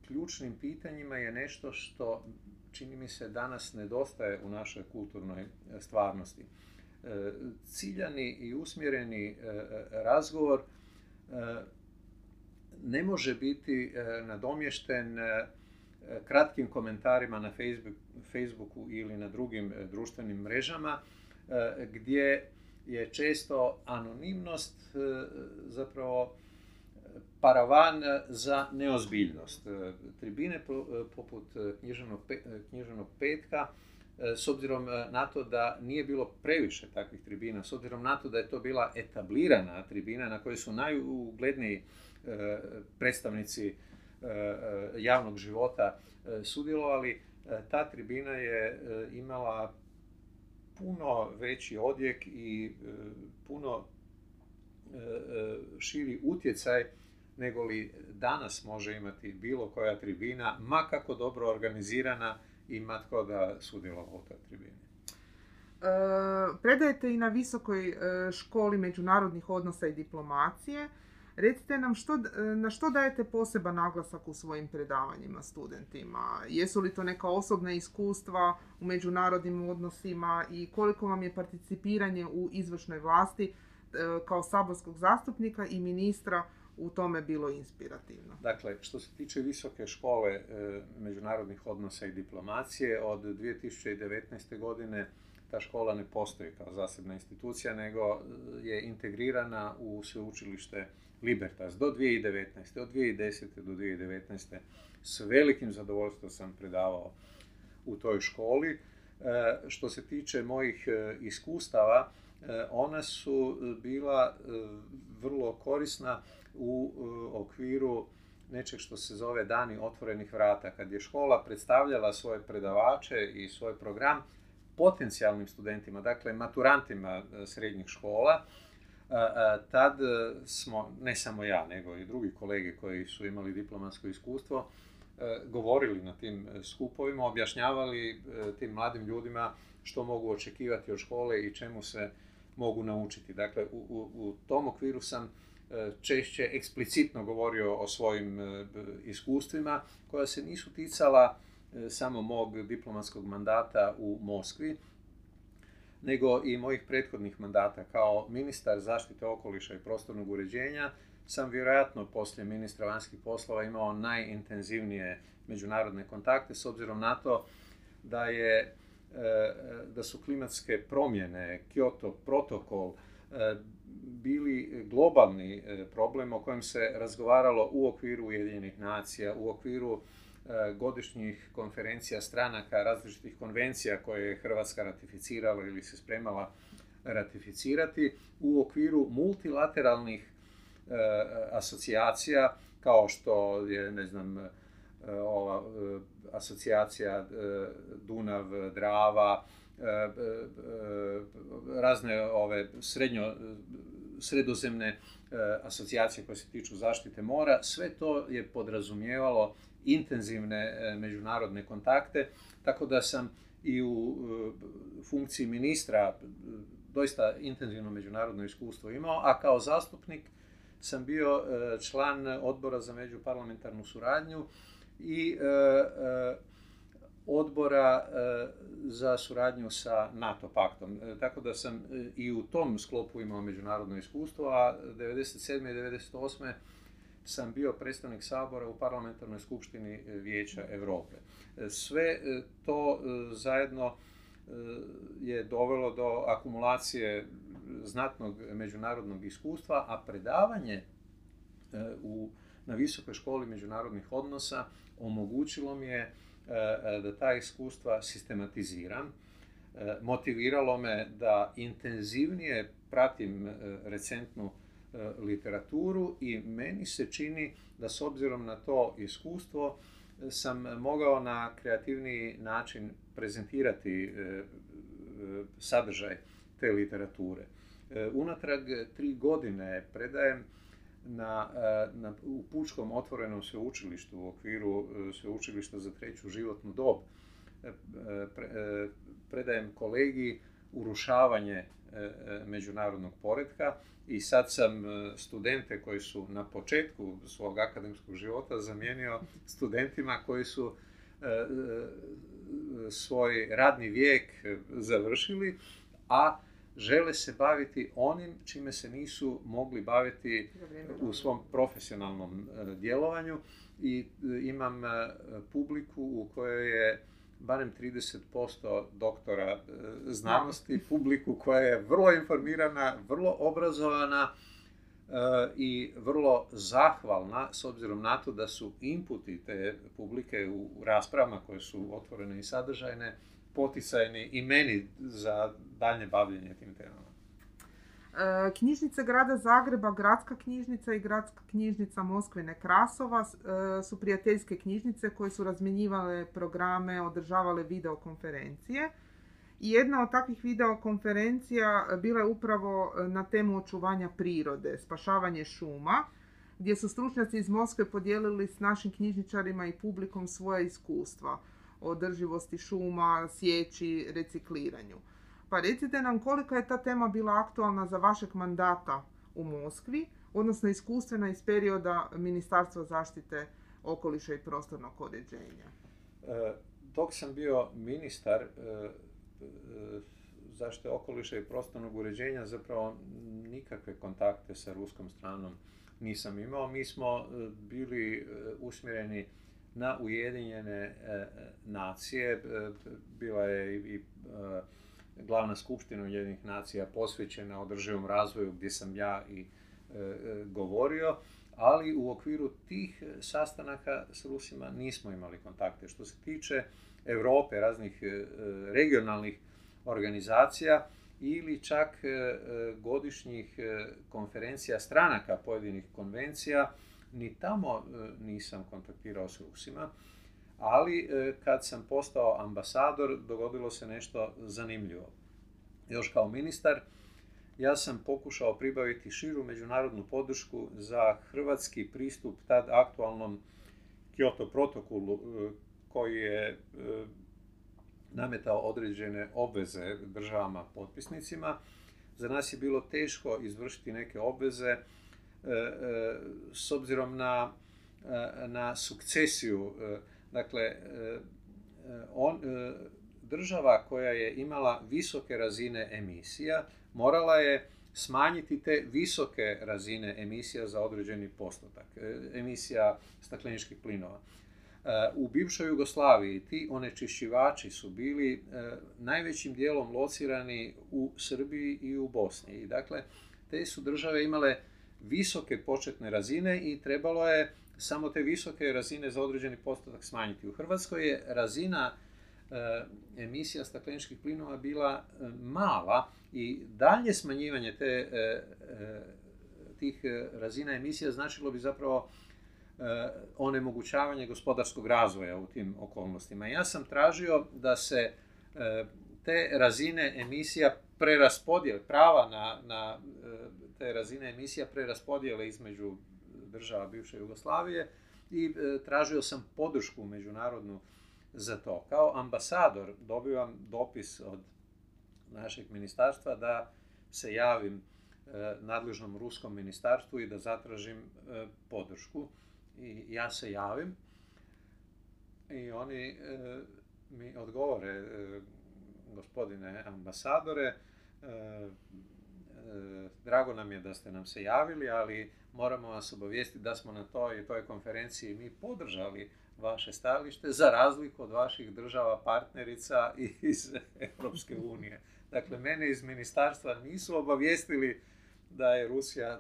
ključnim pitanjima je nešto što čini mi se danas nedostaje u našoj kulturnoj e, stvarnosti. E, ciljani i usmjereni e, razgovor ne može biti nadomješten kratkim komentarima na Facebooku ili na drugim društvenim mrežama gdje je često anonimnost zapravo paravan za neozbiljnost. Tribine poput književnog petka s obzirom na to da nije bilo previše takvih tribina, s obzirom na to da je to bila etablirana tribina na kojoj su najugledniji predstavnici javnog života sudjelovali, ta tribina je imala puno veći odjek i puno širi utjecaj nego li danas može imati bilo koja tribina, ma kako dobro organizirana i ma tko da sudjelovao u toj tribini. E, predajete i na visokoj e, školi međunarodnih odnosa i diplomacije. Recite nam što, e, na što dajete poseban naglasak u svojim predavanjima studentima? Jesu li to neka osobna iskustva u međunarodnim odnosima i koliko vam je participiranje u izvršnoj vlasti kao saborskog zastupnika i ministra u tome bilo inspirativno. Dakle, što se tiče visoke škole e, međunarodnih odnosa i diplomacije, od 2019. godine ta škola ne postoji kao zasebna institucija, nego e, je integrirana u sveučilište Libertas do 2019. Od 2010. do 2019. S velikim zadovoljstvom sam predavao u toj školi. E, što se tiče mojih iskustava, ona su bila vrlo korisna u okviru nečeg što se zove Dani otvorenih vrata. Kad je škola predstavljala svoje predavače i svoj program potencijalnim studentima, dakle maturantima e, srednjih škola, e, e, tad smo, ne samo ja, nego i drugi kolege koji su imali diplomatsko iskustvo, govorili na tim skupovima, objašnjavali tim mladim ljudima što mogu očekivati od škole i čemu se mogu naučiti. Dakle, u, u, u tom okviru sam E, češće eksplicitno govorio o svojim e, iskustvima koja se nisu ticala e, samo mog diplomatskog mandata u Moskvi, nego i mojih prethodnih mandata. Kao ministar zaštite okoliša i prostornog uređenja sam vjerojatno poslije ministra vanjskih poslova imao najintenzivnije međunarodne kontakte s obzirom na to da je da su klimatske promjene, Kyoto protokol, bili globalni e, problem o kojem se razgovaralo u okviru Ujedinjenih nacija, u okviru godišnjih konferencija stranaka, različitih konvencija koje je Hrvatska ratificirala ili se spremala ratificirati, u okviru multilateralnih asocijacija kao što je, ne znam, ova asocijacija Dunav, Drava, razne ove srednjo sredozemne asocijacije koje se tiču zaštite mora, sve to je podrazumijevalo intenzivne međunarodne kontakte, tako da sam i u funkciji ministra doista intenzivno međunarodno iskustvo imao, a kao zastupnik sam bio član odbora za međuparlamentarnu suradnju i odbora e, za suradnju sa NATO paktom. E, tako da sam e, i u tom sklopu imao međunarodno iskustvo, a 1997. i 1998. sam bio predstavnik Sabora u parlamentarnoj skupštini Vijeća Europe. Sve to zajedno je dovelo do akumulacije znatnog međunarodnog iskustva, a predavanje u, na Visokoj školi međunarodnih odnosa omogućilo mi je E, e, da ta iskustva sistematiziram. E, motiviralo me da intenzivnije pratim recentnu literaturu i meni se čini da s obzirom na to iskustvo sam mogao na kreativniji način prezentirati sadržaj te literature. Unatrag tri godine predajem na, e, na, u Pučkom otvorenom sveučilištu u okviru e, sveučilišta za treću životnu dob. E, predajem kolegi urušavanje međunarodnog poretka i sad sam studente koji su na početku svog akademskog života zamijenio studentima koji su svoj radni vijek završili, a žele se baviti onim čime se nisu mogli baviti u svom profesionalnom e, djelovanju. I e, imam e, publiku u kojoj je barem 30% doktora znanosti, publiku koja je vrlo informirana, vrlo obrazovana, i vrlo zahvalna s obzirom na to da su inputi te publike u raspravama koje su otvorene i sadržajne poticajni i meni za daljnje bavljenje tim temama. E, knjižnice grada Zagreba, Gradska knjižnica i Gradska knjižnica Moskvine Krasova e, su prijateljske knjižnice koje su razmjenjivale programe, održavale videokonferencije. I jedna od takvih videokonferencija bila je upravo e, na temu očuvanja prirode, spašavanje šuma, gdje su stručnjaci iz Moskve podijelili s našim knjižničarima i publikom svoje iskustva održivosti šuma, sjeći, recikliranju. Pa recite nam koliko je ta tema bila aktualna za vašeg mandata u Moskvi, odnosno iskustvena iz perioda Ministarstva zaštite okoliša i prostornog uređenja. E, dok sam bio ministar e, e, zaštite okoliša i prostornog uređenja, zapravo nikakve kontakte sa ruskom stranom nisam imao. Mi smo bili usmjereni na Ujedinjene nacije. Bila je i glavna skupština Ujedinih nacija posvećena održivom razvoju gdje sam ja i e, e, govorio, ali u okviru tih sastanaka s Rusima nismo imali kontakte. Što se tiče Europe, raznih e, regionalnih organizacija ili čak godišnjih konferencija stranaka pojedinih konvencija, ni tamo nisam kontaktirao s Rusima ali e, kad sam postao ambasador dogodilo se nešto zanimljivo. Još kao ministar ja sam pokušao pribaviti širu međunarodnu podršku za hrvatski pristup tad aktualnom Kyoto protokolu e, koji je e, nametao određene obveze državama potpisnicima. Za nas je bilo teško izvršiti neke obveze s obzirom na, na sukcesiju Dakle, e, e, on, e, država koja je imala visoke razine emisija morala je smanjiti te visoke razine emisija za određeni postotak, emisija stakleničkih plinova. U bivšoj Jugoslaviji ti onečišćivači su bili najvećim dijelom locirani u Srbiji i u Bosni. I dakle, te su države imale visoke početne razine i trebalo je samo te visoke razine za određeni postotak smanjiti. U Hrvatskoj je razina e, emisija stakleničkih plinova bila e, mala i dalje smanjivanje te, e, tih razina emisija značilo bi zapravo onemogućavanje gospodarskog razvoja u tim okolnostima. Ja sam tražio da se te razine emisija preraspodijele, prava na, na te razine emisija preraspodijele između država bivše Jugoslavije i e, tražio sam podršku međunarodnu za to. Kao ambasador dobivam dopis od našeg ministarstva da se javim e, nadležnom ruskom ministarstvu i da zatražim e, podršku. I ja se javim i oni mi odgovore, gospodine ambasadore, drago nam je da ste nam se javili, ali moramo vas obavijestiti da smo na toj, toj konferenciji mi podržali vaše stajalište za razliku od vaših država partnerica iz Europske unije. Dakle, mene iz ministarstva nisu obavijestili da je Rusija e,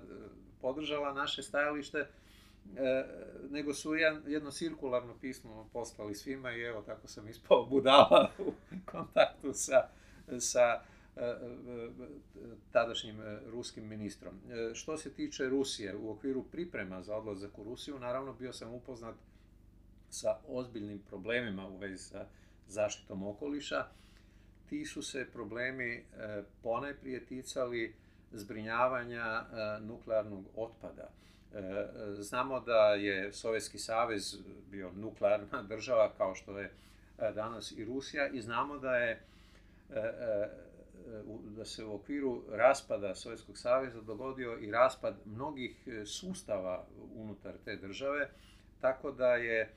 podržala naše stajalište, e, nego su jedno cirkularno pismo poslali svima i evo tako sam ispao budala u kontaktu sa, sa E, e, tadašnjim e, ruskim ministrom. Što se tiče Rusije, u okviru priprema za odlazak u Rusiju, naravno bio sam upoznat sa ozbiljnim problemima u vezi sa zaštitom okoliša. Ti su se problemi ponajprije ticali zbrinjavanja nuklearnog otpada. Znamo da je Sovjetski savez bio nuklearna država kao što je danas i Rusija i znamo da je da se u okviru raspada Sovjetskog saveza dogodio i raspad mnogih e, sustava unutar te države, tako da je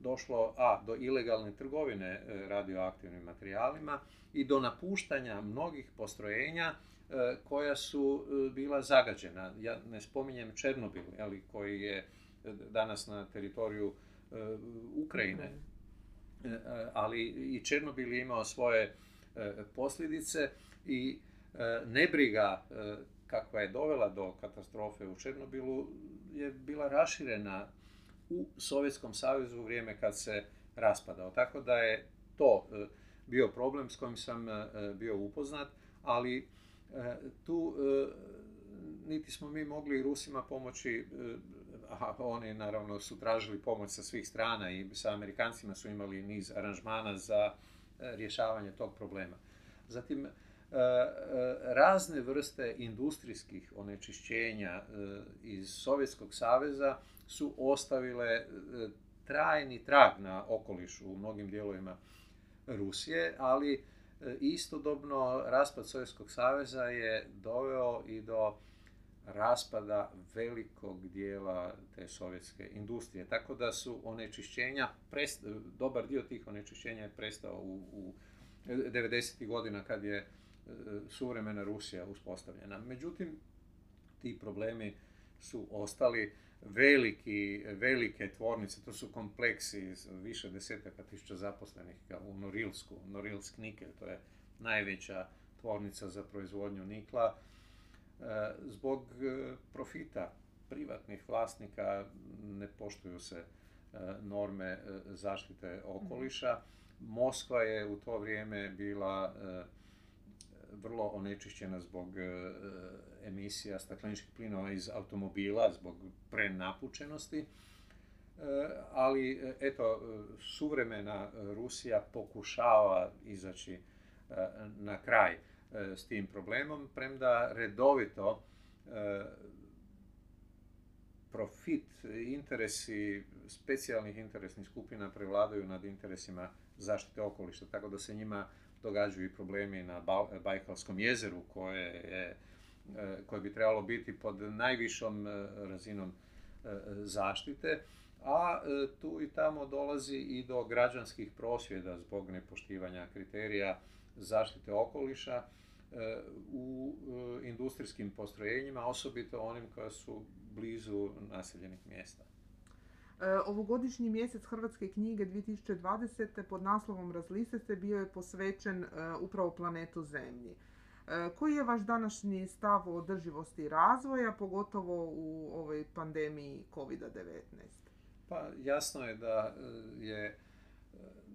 došlo a do ilegalne trgovine e, radioaktivnim materijalima i do napuštanja mnogih postrojenja e, koja su bila zagađena. Ja ne spominjem Černobil, ali koji je danas na teritoriju Ukrajine. Ali i Černobil je imao svoje posljedice i e, nebriga e, kakva je dovela do katastrofe u Černobilu je bila raširena u Sovjetskom savezu u vrijeme kad se raspadao. Tako da je to e, bio problem s kojim sam bio upoznat, ali tu niti smo mi mogli Rusima pomoći, a oni naravno su tražili pomoć sa svih strana i sa Amerikancima su imali niz aranžmana za rješavanje tog problema. Zatim, razne vrste industrijskih onečišćenja iz Sovjetskog saveza su ostavile trajni trag na okoliš u mnogim dijelovima Rusije, ali istodobno raspad Sovjetskog saveza je doveo i do raspada velikog dijela te sovjetske industrije. Tako da su onečišćenja, dobar dio tih onečišćenja je prestao u, u 90. godina kad je suvremena Rusija uspostavljena. Međutim, ti problemi su ostali veliki, velike tvornice, to su kompleksi više desetaka tisuća zaposlenih u Norilsku, Norilsk nikel, to je najveća tvornica za proizvodnju nikla. E, zbog e, profita privatnih vlasnika ne poštuju se e, norme zaštite okoliša. Moskva je u to vrijeme bila vrlo onečišćena zbog emisija stakleničkih plinova iz automobila, zbog prenapučenosti. Ali, eto, suvremena Rusija pokušava izaći na kraj E, s tim problemom, premda redovito e, profit, interesi specijalnih interesnih skupina prevladaju nad interesima zaštite okoliša, tako da se njima događaju i problemi na Bajkalskom jezeru koje, je, e, koje bi trebalo biti pod najvišom razinom zaštite, a tu i tamo dolazi i do građanskih prosvjeda zbog nepoštivanja kriterija zaštite okoliša e, u e, industrijskim postrojenjima, osobito onim koja su blizu naseljenih mjesta. E, ovogodišnji mjesec Hrvatske knjige 2020. pod naslovom Razliste se bio je posvećen upravo planetu Zemlji. Koji je vaš današnji stav o održivosti razvoja, pogotovo u ovoj pandemiji COVID-19? Pa jasno je da je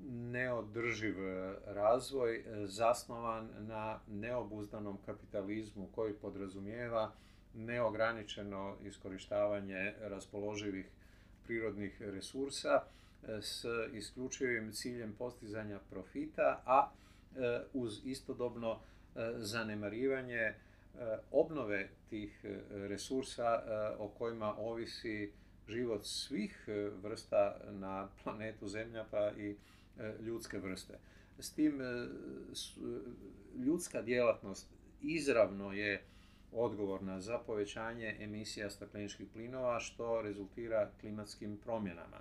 neodrživ e, razvoj e, zasnovan na neobuzdanom kapitalizmu koji podrazumijeva neograničeno iskorištavanje raspoloživih prirodnih resursa e, s isključivim ciljem postizanja profita, a uz istodobno zanemarivanje obnove tih resursa o kojima ovisi život svih vrsta na planetu Zemlja pa i E, ljudske vrste. S tim e, e, ljudska djelatnost izravno je odgovorna za povećanje emisija stakleničkih plinova što rezultira klimatskim promjenama.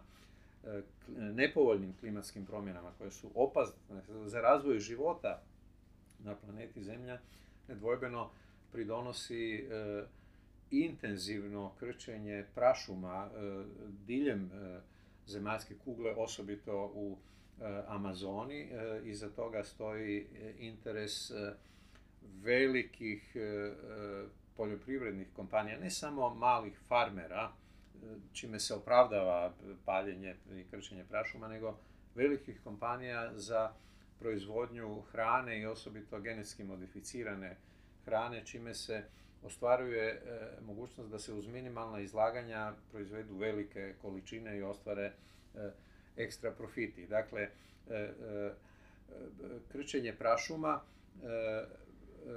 Nepovoljnim klimatskim promjenama koje su opasne za razvoj života na planeti Zemlja nedvojbeno pridonosi intenzivno krčenje prašuma diljem zemaljske kugle, osobito u E, Amazoni. E, iza toga stoji e, interes velikih poljoprivrednih kompanija, ne samo malih farmera, čime se opravdava paljenje i krčenje prašuma, nego velikih kompanija za proizvodnju hrane i osobito genetski modificirane hrane, čime se ostvaruje mogućnost da se uz minimalna izlaganja proizvedu velike količine i ostvare ekstra profiti. Dakle, e, e, krčenje prašuma e,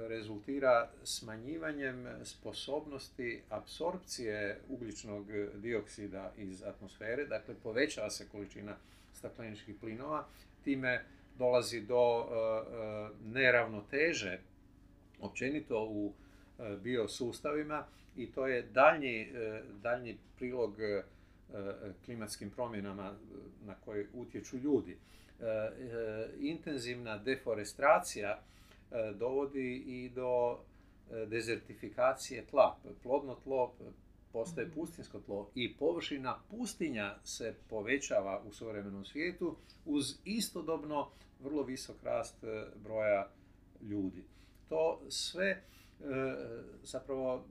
rezultira smanjivanjem sposobnosti apsorpcije ugljičnog dioksida iz atmosfere, dakle povećava se količina stakleničkih plinova, time dolazi do neravnoteže općenito u biosustavima i to je daljnji, daljnji prilog E, klimatskim promjenama e, na koje utječu ljudi. E, intenzivna deforestacija dovodi i do dezertifikacije tla. Plodno tlo postaje mhm. pustinsko tlo i površina pustinja se povećava u suvremenom svijetu uz istodobno vrlo visok rast broja ljudi. To sve zapravo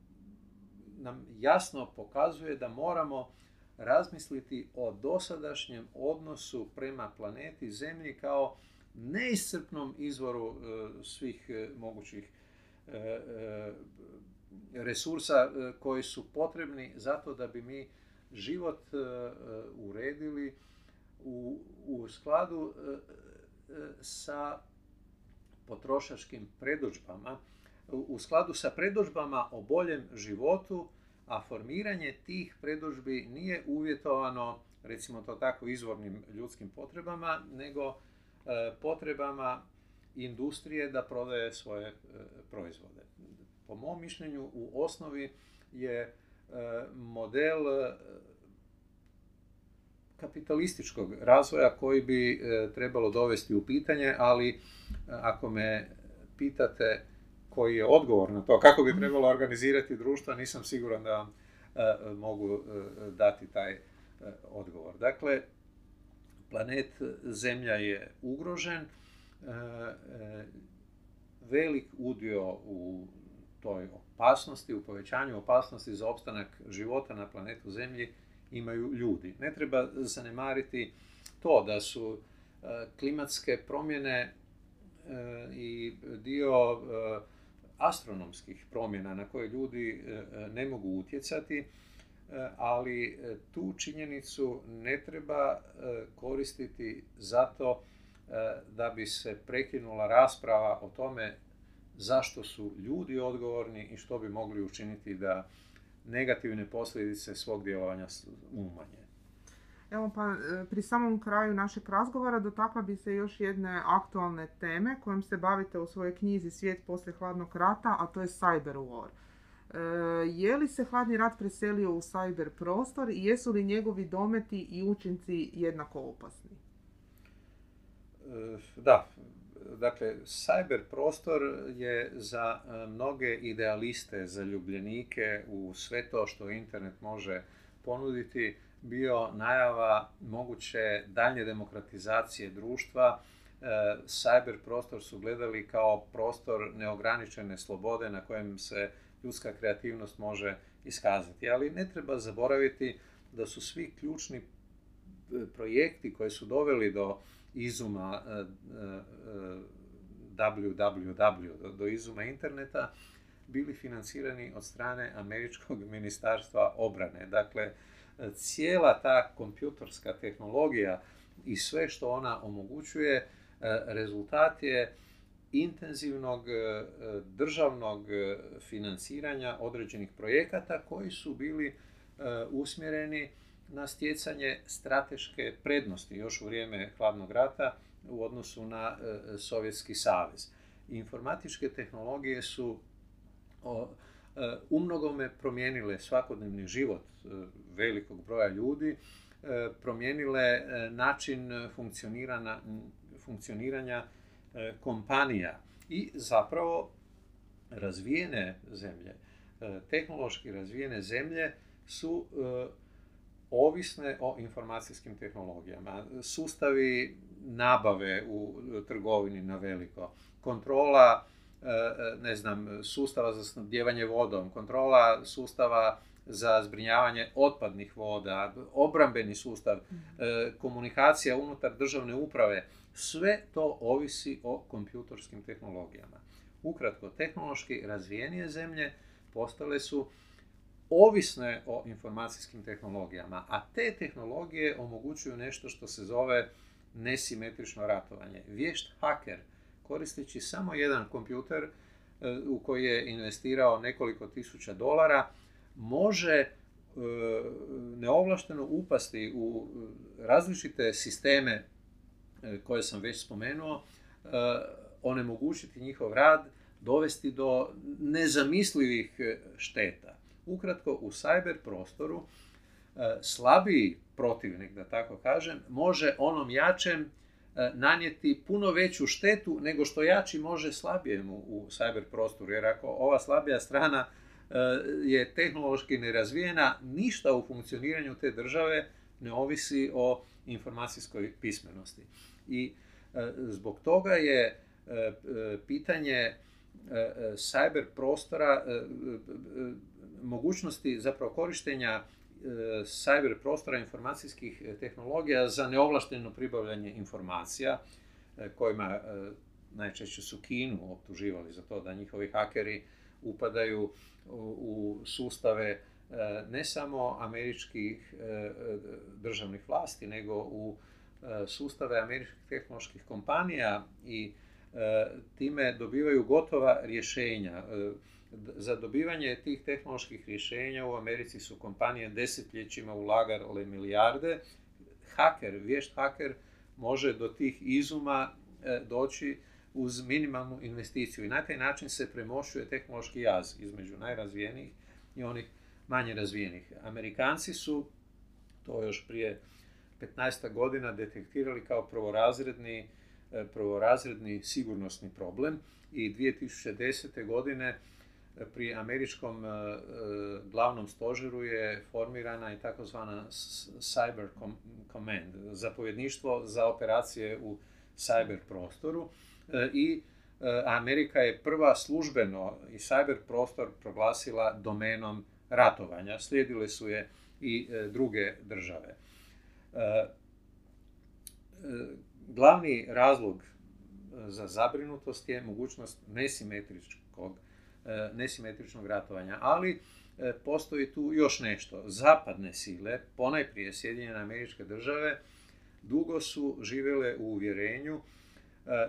nam jasno pokazuje da moramo razmisliti o dosadašnjem odnosu prema planeti Zemlji kao neiscrpnom izvoru svih mogućih resursa koji su potrebni zato da bi mi život uredili u, skladu sa potrošačkim predođbama, u skladu sa predođbama o boljem životu, a formiranje tih predođbi nije uvjetovano, recimo to tako, izvornim ljudskim potrebama, nego e, potrebama industrije da prodaje svoje e, proizvode. Po mom mišljenju, u osnovi je e, model kapitalističkog razvoja koji bi e, trebalo dovesti u pitanje, ali e, ako me pitate koji je odgovor na to, kako bi trebalo organizirati društva, nisam siguran da vam e, mogu dati taj odgovor. Dakle, planet Zemlja je ugrožen, velik udio u toj opasnosti, u povećanju opasnosti za opstanak života na planetu Zemlji imaju ljudi. Ne treba zanemariti to da su e, klimatske promjene e, i dio e, astronomskih promjena na koje ljudi ne mogu utjecati, ali tu činjenicu ne treba koristiti zato da bi se prekinula rasprava o tome zašto su ljudi odgovorni i što bi mogli učiniti da negativne posljedice svog djelovanja umanje. Evo pa e, pri samom kraju našeg razgovora dotakla bi se još jedne aktualne teme kojom se bavite u svojoj knjizi Svijet poslije hladnog rata, a to je cyber war. E, je li se hladni rat preselio u cyber prostor i jesu li njegovi dometi i učinci jednako opasni? E, da, dakle, cyber prostor je za e, mnoge idealiste, za ljubljenike u sve to što internet može ponuditi bio najava moguće daljnje demokratizacije društva. E, cyber prostor su gledali kao prostor neograničene slobode na kojem se ljudska kreativnost može iskazati. Ali ne treba zaboraviti da su svi ključni e, projekti koji su doveli do izuma www, do izuma interneta, bili financirani od strane Američkog ministarstva obrane. Dakle, cijela ta kompjutorska tehnologija i sve što ona omogućuje, e, rezultat je intenzivnog e, državnog financiranja određenih projekata koji su bili e, usmjereni na stjecanje strateške prednosti još u vrijeme hladnog rata u odnosu na e, Sovjetski savez. Informatičke tehnologije su e, umnogome promijenile svakodnevni život e, velikog broja ljudi, promijenile način funkcioniranja kompanija i zapravo razvijene zemlje, tehnološki razvijene zemlje su ovisne o informacijskim tehnologijama. Sustavi nabave u trgovini na veliko, kontrola e, e, ne znam, sustava za snabdjevanje vodom, kontrola sustava za zbrinjavanje otpadnih voda, obrambeni sustav, e, komunikacija unutar državne uprave, sve to ovisi o kompjutorskim tehnologijama. Ukratko, tehnološki razvijenije zemlje postale su ovisne o informacijskim tehnologijama, a te tehnologije omogućuju nešto što se zove nesimetrično ratovanje. Vješt haker, koristeći samo jedan kompjuter e, u koji je investirao nekoliko tisuća dolara, može e, neovlašteno upasti u različite sisteme e, koje sam već spomenuo, onemogućiti njihov rad, dovesti do nezamislivih šteta. Ukratko, u cyber prostoru slabiji protivnik, da tako kažem, može onom jačem e, nanijeti puno veću štetu nego što jači može slabijemu u cyber prostoru. Jer ako ova slabija strana e, je tehnološki nerazvijena, ništa u funkcioniranju te države ne ovisi o informacijskoj pismenosti. I e, zbog toga je pitanje cyber prostora, mogućnosti zapravo korištenja cyber prostora informacijskih tehnologija za neovlašteno pribavljanje informacija kojima najčešće su Kinu optuživali za to da njihovi hakeri upadaju u sustave ne samo američkih državnih vlasti, nego u sustave američkih tehnoloških kompanija i time dobivaju gotova rješenja. Za dobivanje tih tehnoloških rješenja u Americi su kompanije desetljećima ulagale milijarde. Haker, vješt haker može do tih izuma doći uz minimalnu investiciju i na taj način se premošuje tehnološki jaz između najrazvijenijih i onih manje razvijenih. Amerikanci su to još prije 15 godina detektirali kao prvorazredni, prvorazredni sigurnosni problem i 2010. godine pri američkom glavnom stožeru je formirana i takozvana Cyber Command, zapovjedništvo za operacije u cyber prostoru i Amerika je prva službeno i cyber prostor proglasila domenom ratovanja. Slijedile su je i druge države. Glavni razlog za zabrinutost je mogućnost nesimetričkog, nesimetričnog ratovanja, ali postoji tu još nešto. Zapadne sile, ponajprije Sjedinjene američke države, dugo su živjele u uvjerenju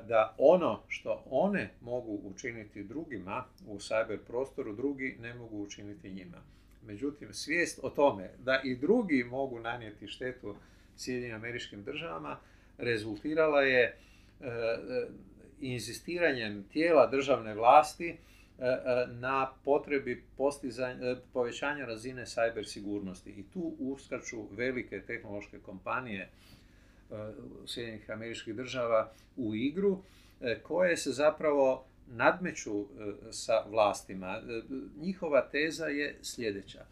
da ono što one mogu učiniti drugima u cyber prostoru, drugi ne mogu učiniti njima. Međutim, svijest o tome da i drugi mogu nanijeti štetu Sjedinjenim američkim državama rezultirala je inzistiranjem tijela državne vlasti na potrebi povećanja razine cyber sigurnosti. I tu uskaču velike tehnološke kompanije Sjedinjenih američkih država u igru, koje se zapravo nadmeću sa vlastima. Njihova teza je sljedeća.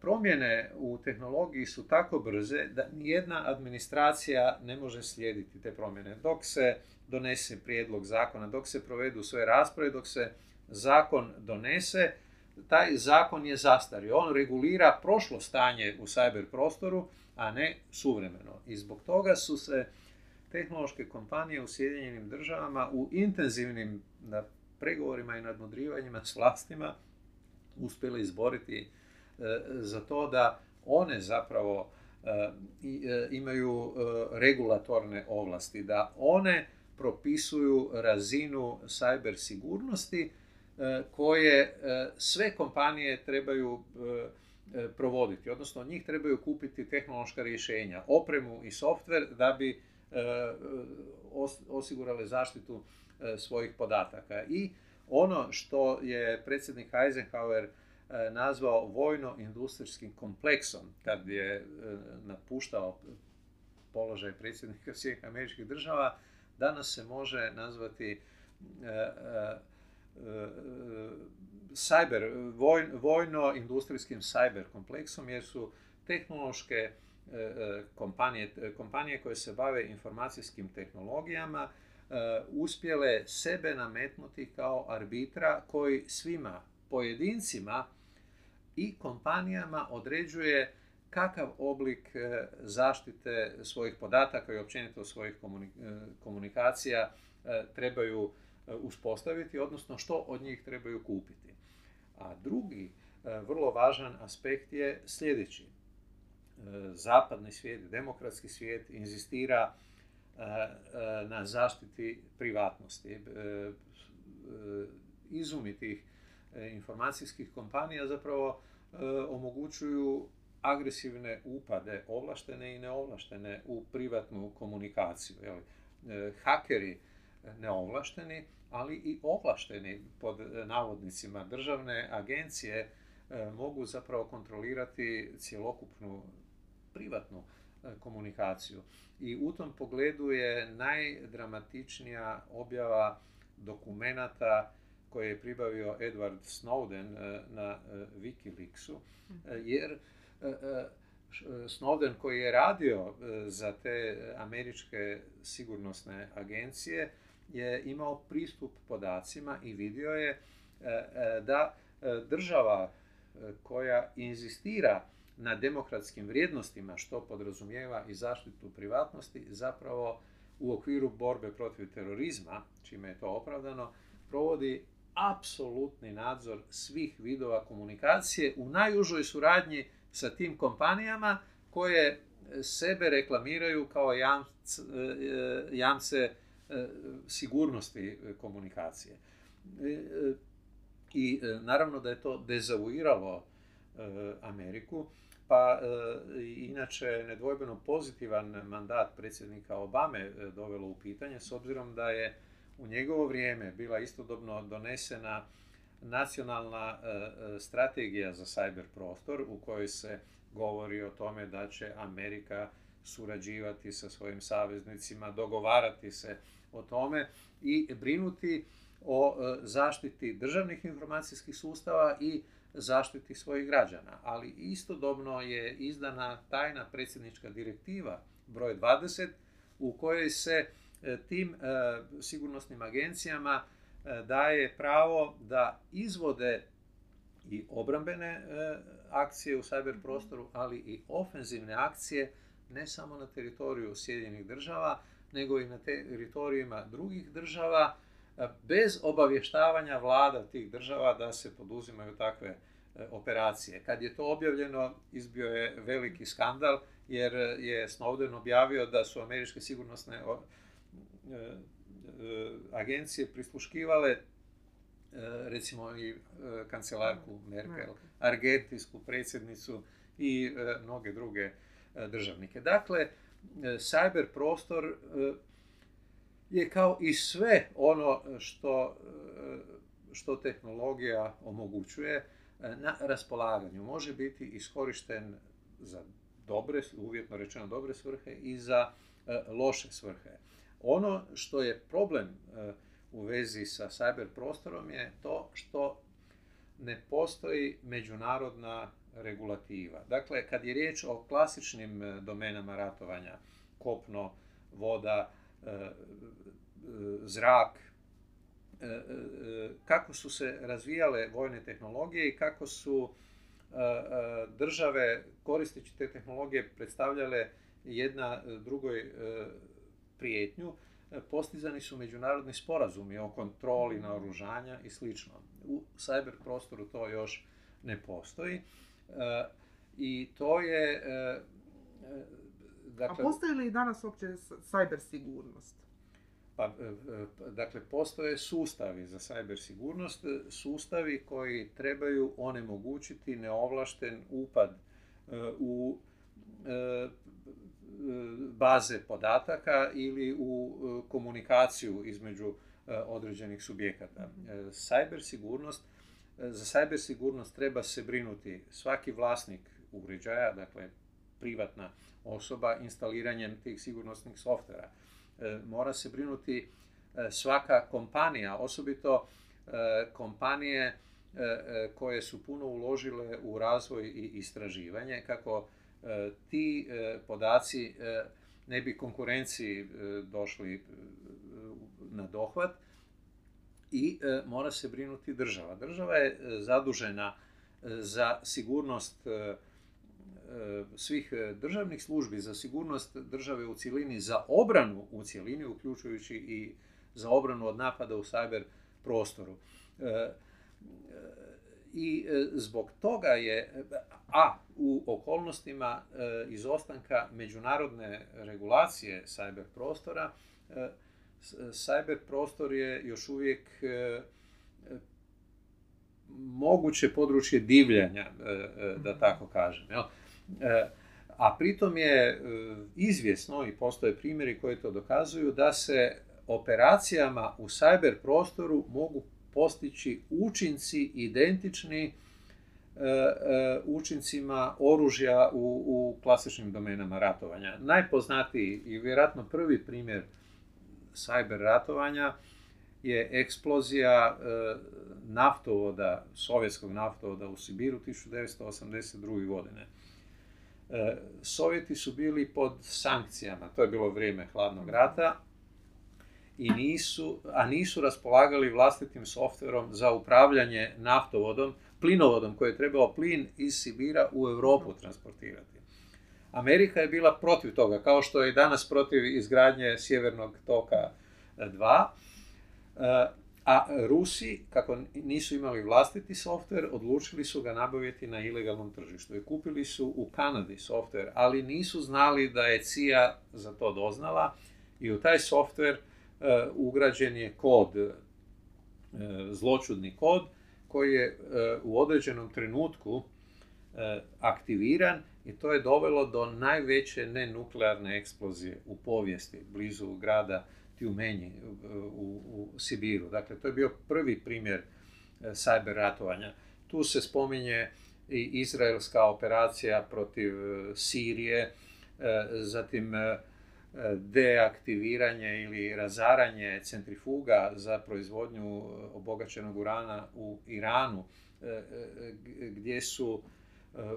Promjene u tehnologiji su tako brze da nijedna administracija ne može slijediti te promjene. Dok se donese prijedlog zakona, dok se provedu sve rasprave, dok se zakon donese, taj zakon je zastario. On regulira prošlo stanje u cyber prostoru, a ne suvremeno. I zbog toga su se tehnološke kompanije u Sjedinjenim državama u intenzivnim pregovorima i nadmudrivanjima s vlastima uspjeli izboriti za to da one zapravo imaju regulatorne ovlasti, da one propisuju razinu cyber sigurnosti koje sve kompanije trebaju provoditi, odnosno njih trebaju kupiti tehnološka rješenja, opremu i softver da bi osigurali zaštitu svojih podataka. I ono što je predsjednik Eisenhower nazvao vojno-industrijskim kompleksom kad je napuštao položaj predsjednika svih američkih država, danas se može nazvati cyber, vojno-industrijskim cyber kompleksom jer su tehnološke kompanije, kompanije koje se bave informacijskim tehnologijama uspjele sebe nametnuti kao arbitra koji svima pojedincima i kompanijama određuje kakav oblik zaštite svojih podataka i općenito svojih komunikacija trebaju uspostaviti, odnosno što od njih trebaju kupiti. A drugi vrlo važan aspekt je sljedeći. Zapadni svijet, demokratski svijet inzistira na zaštiti privatnosti. Izumi tih informacijskih kompanija zapravo omogućuju agresivne upade, ovlaštene i neovlaštene u privatnu komunikaciju. Hakeri neovlašteni, ali i ovlašteni pod navodnicima državne agencije mogu zapravo kontrolirati cjelokupnu privatnu komunikaciju. I u tom pogledu je najdramatičnija objava dokumenata koje je pribavio Edward Snowden na Wikileaksu, jer Snowden koji je radio za te američke sigurnosne agencije je imao pristup podacima i vidio je da država koja inzistira na demokratskim vrijednostima, što podrazumijeva i zaštitu privatnosti, zapravo u okviru borbe protiv terorizma, čime je to opravdano, provodi apsolutni nadzor svih vidova komunikacije u najužoj suradnji sa tim kompanijama koje sebe reklamiraju kao jamce, jamce sigurnosti komunikacije. I naravno da je to dezavuiralo Ameriku, pa inače nedvojbeno pozitivan mandat predsjednika Obame dovelo u pitanje s obzirom da je u njegovo vrijeme bila istodobno donesena nacionalna strategija za cyber prostor u kojoj se govori o tome da će Amerika surađivati sa svojim saveznicima, dogovarati se o tome i brinuti o zaštiti državnih informacijskih sustava i zaštiti svojih građana. Ali istodobno je izdana tajna predsjednička direktiva broj 20 u kojoj se e, tim e, sigurnosnim agencijama e, daje pravo da izvode i obrambene akcije u cyber prostoru, ali i ofenzivne akcije ne samo na teritoriju Sjedinjenih država, nego i na teritorijima drugih država, bez obavještavanja vlada tih država da se poduzimaju takve e, operacije. Kad je to objavljeno, izbio je veliki skandal, jer je Snowden objavio da su američke sigurnosne e, e, agencije prisluškivale recimo i kancelarku Merkel, argentijsku predsjednicu i mnoge druge državnike. Dakle, cyber prostor je kao i sve ono što, što tehnologija omogućuje na raspolaganju. Može biti iskorišten za dobre, uvjetno rečeno dobre svrhe i za loše svrhe. Ono što je problem u vezi sa cyber prostorom je to što ne postoji međunarodna regulativa. Dakle, kad je riječ o klasičnim domenama ratovanja, kopno, voda, zrak, kako su se razvijale vojne tehnologije i kako su države koristeći te tehnologije predstavljale jedna drugoj prijetnju, postizani su međunarodni sporazumi o kontroli naoružanja i sl. U cyber prostoru to još ne postoji. I to je Dakle, A postoji li danas uopće cyber sigurnost? Pa, e, e, dakle, postoje sustavi za cyber sigurnost, e, sustavi koji trebaju onemogućiti neovlašten upad u baze podataka ili u komunikaciju između određenih subjekata. Cyber sigurnost, za cyber sigurnost treba se brinuti svaki vlasnik uređaja, dakle privatna osoba instaliranjem tih sigurnosnih softvera. E, mora se brinuti e, svaka kompanija, osobito e, kompanije koje su puno uložile u razvoj i istraživanje, kako ti podaci ne bi konkurenciji došli na dohvat i mora se brinuti država. Država je zadužena za sigurnost svih e, državnih službi za sigurnost države u cjelini, za obranu u cjelini, uključujući i za obranu od napada u cyber prostoru. E, I zbog toga je, a u okolnostima izostanka međunarodne regulacije cyber prostora, cyber prostor je još uvijek moguće područje divljanja, da tako kažem. E, a pritom je e, izvjesno i postoje primjeri koji to dokazuju da se operacijama u cyber prostoru mogu postići učinci identični e, učincima oružja u, u klasičnim domenama ratovanja. Najpoznatiji i vjerojatno prvi primjer cyber ratovanja je eksplozija naftovoda, sovjetskog naftovoda u Sibiru 1982. godine. E, Sovjeti su bili pod sankcijama, to je bilo vrijeme hladnog rata i nisu, a nisu raspolagali vlastitim softverom za upravljanje naftovodom, plinovodom koji je trebao plin iz Sibira u Europu transportirati. Amerika je bila protiv toga, kao što je i danas protiv izgradnje Sjevernog toka 2. A Rusi, kako nisu imali vlastiti softver, odlučili su ga nabaviti na ilegalnom tržištu. I kupili su u Kanadi softver, ali nisu znali da je CIA za to doznala i u taj softver e, ugrađen je kod, e, zločudni kod, koji je e, u određenom trenutku aktiviran i to je dovelo do najveće nenuklearne eksplozije u povijesti blizu grada Tjumenji u, u Sibiru. Dakle, to je bio prvi primjer e, cyber ratovanja. Tu se spominje i izraelska operacija protiv e, Sirije, e, zatim deaktiviranje ili razaranje centrifuga za proizvodnju obogaćenog urana u Iranu, gdje su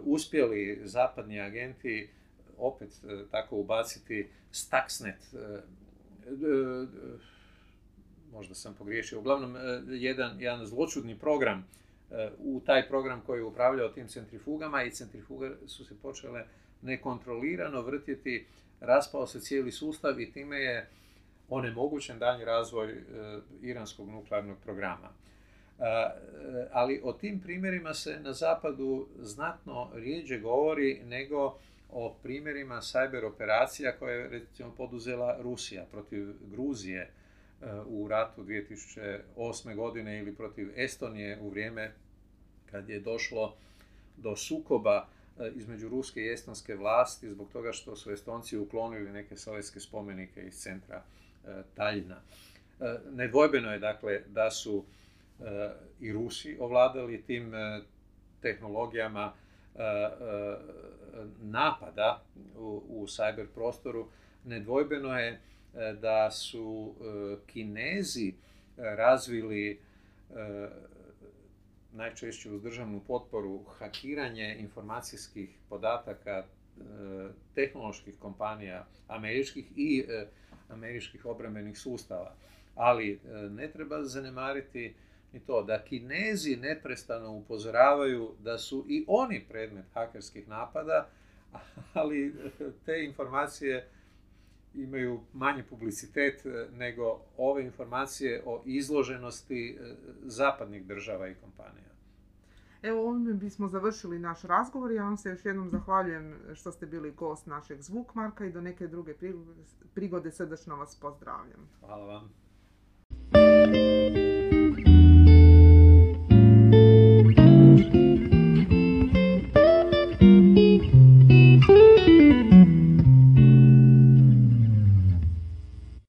uspjeli zapadni agenti opet tako ubaciti Stuxnet E, možda sam pogriješio, uglavnom e, jedan, jedan zločudni program e, u taj program koji je upravljao tim centrifugama i centrifuge su se počele nekontrolirano vrtjeti, raspao se cijeli sustav i time je onemogućen dalji razvoj iranskog nuklearnog programa. Ali o tim primjerima se na zapadu znatno rijeđe govori nego o primjerima cyber operacija koje je recimo poduzela Rusija protiv Gruzije e, u ratu 2008. godine ili protiv Estonije u vrijeme kad je došlo do sukoba e, između ruske i estonske vlasti zbog toga što su Estonci uklonili neke sovjetske spomenike iz centra e, Taljina. Nedvojbeno je dakle da su i Rusi ovladali tim tehnologijama napada u, u cyber prostoru, nedvojbeno je e, da su e, Kinezi razvili e, najčešće uz državnu potporu hakiranje informacijskih podataka tehnoloških kompanija američkih i američkih obrambenih sustava. Ali ne treba zanemariti i to da Kinezi neprestano upozoravaju da su i oni predmet hakerskih napada, ali te informacije imaju manji publicitet e, nego ove informacije o izloženosti e, zapadnih država i kompanija. Evo ovime bismo završili naš razgovor. Ja vam se još jednom zahvaljujem što ste bili gost našeg Zvukmarka i do neke druge prigode srdečno vas pozdravljam. Hvala vam.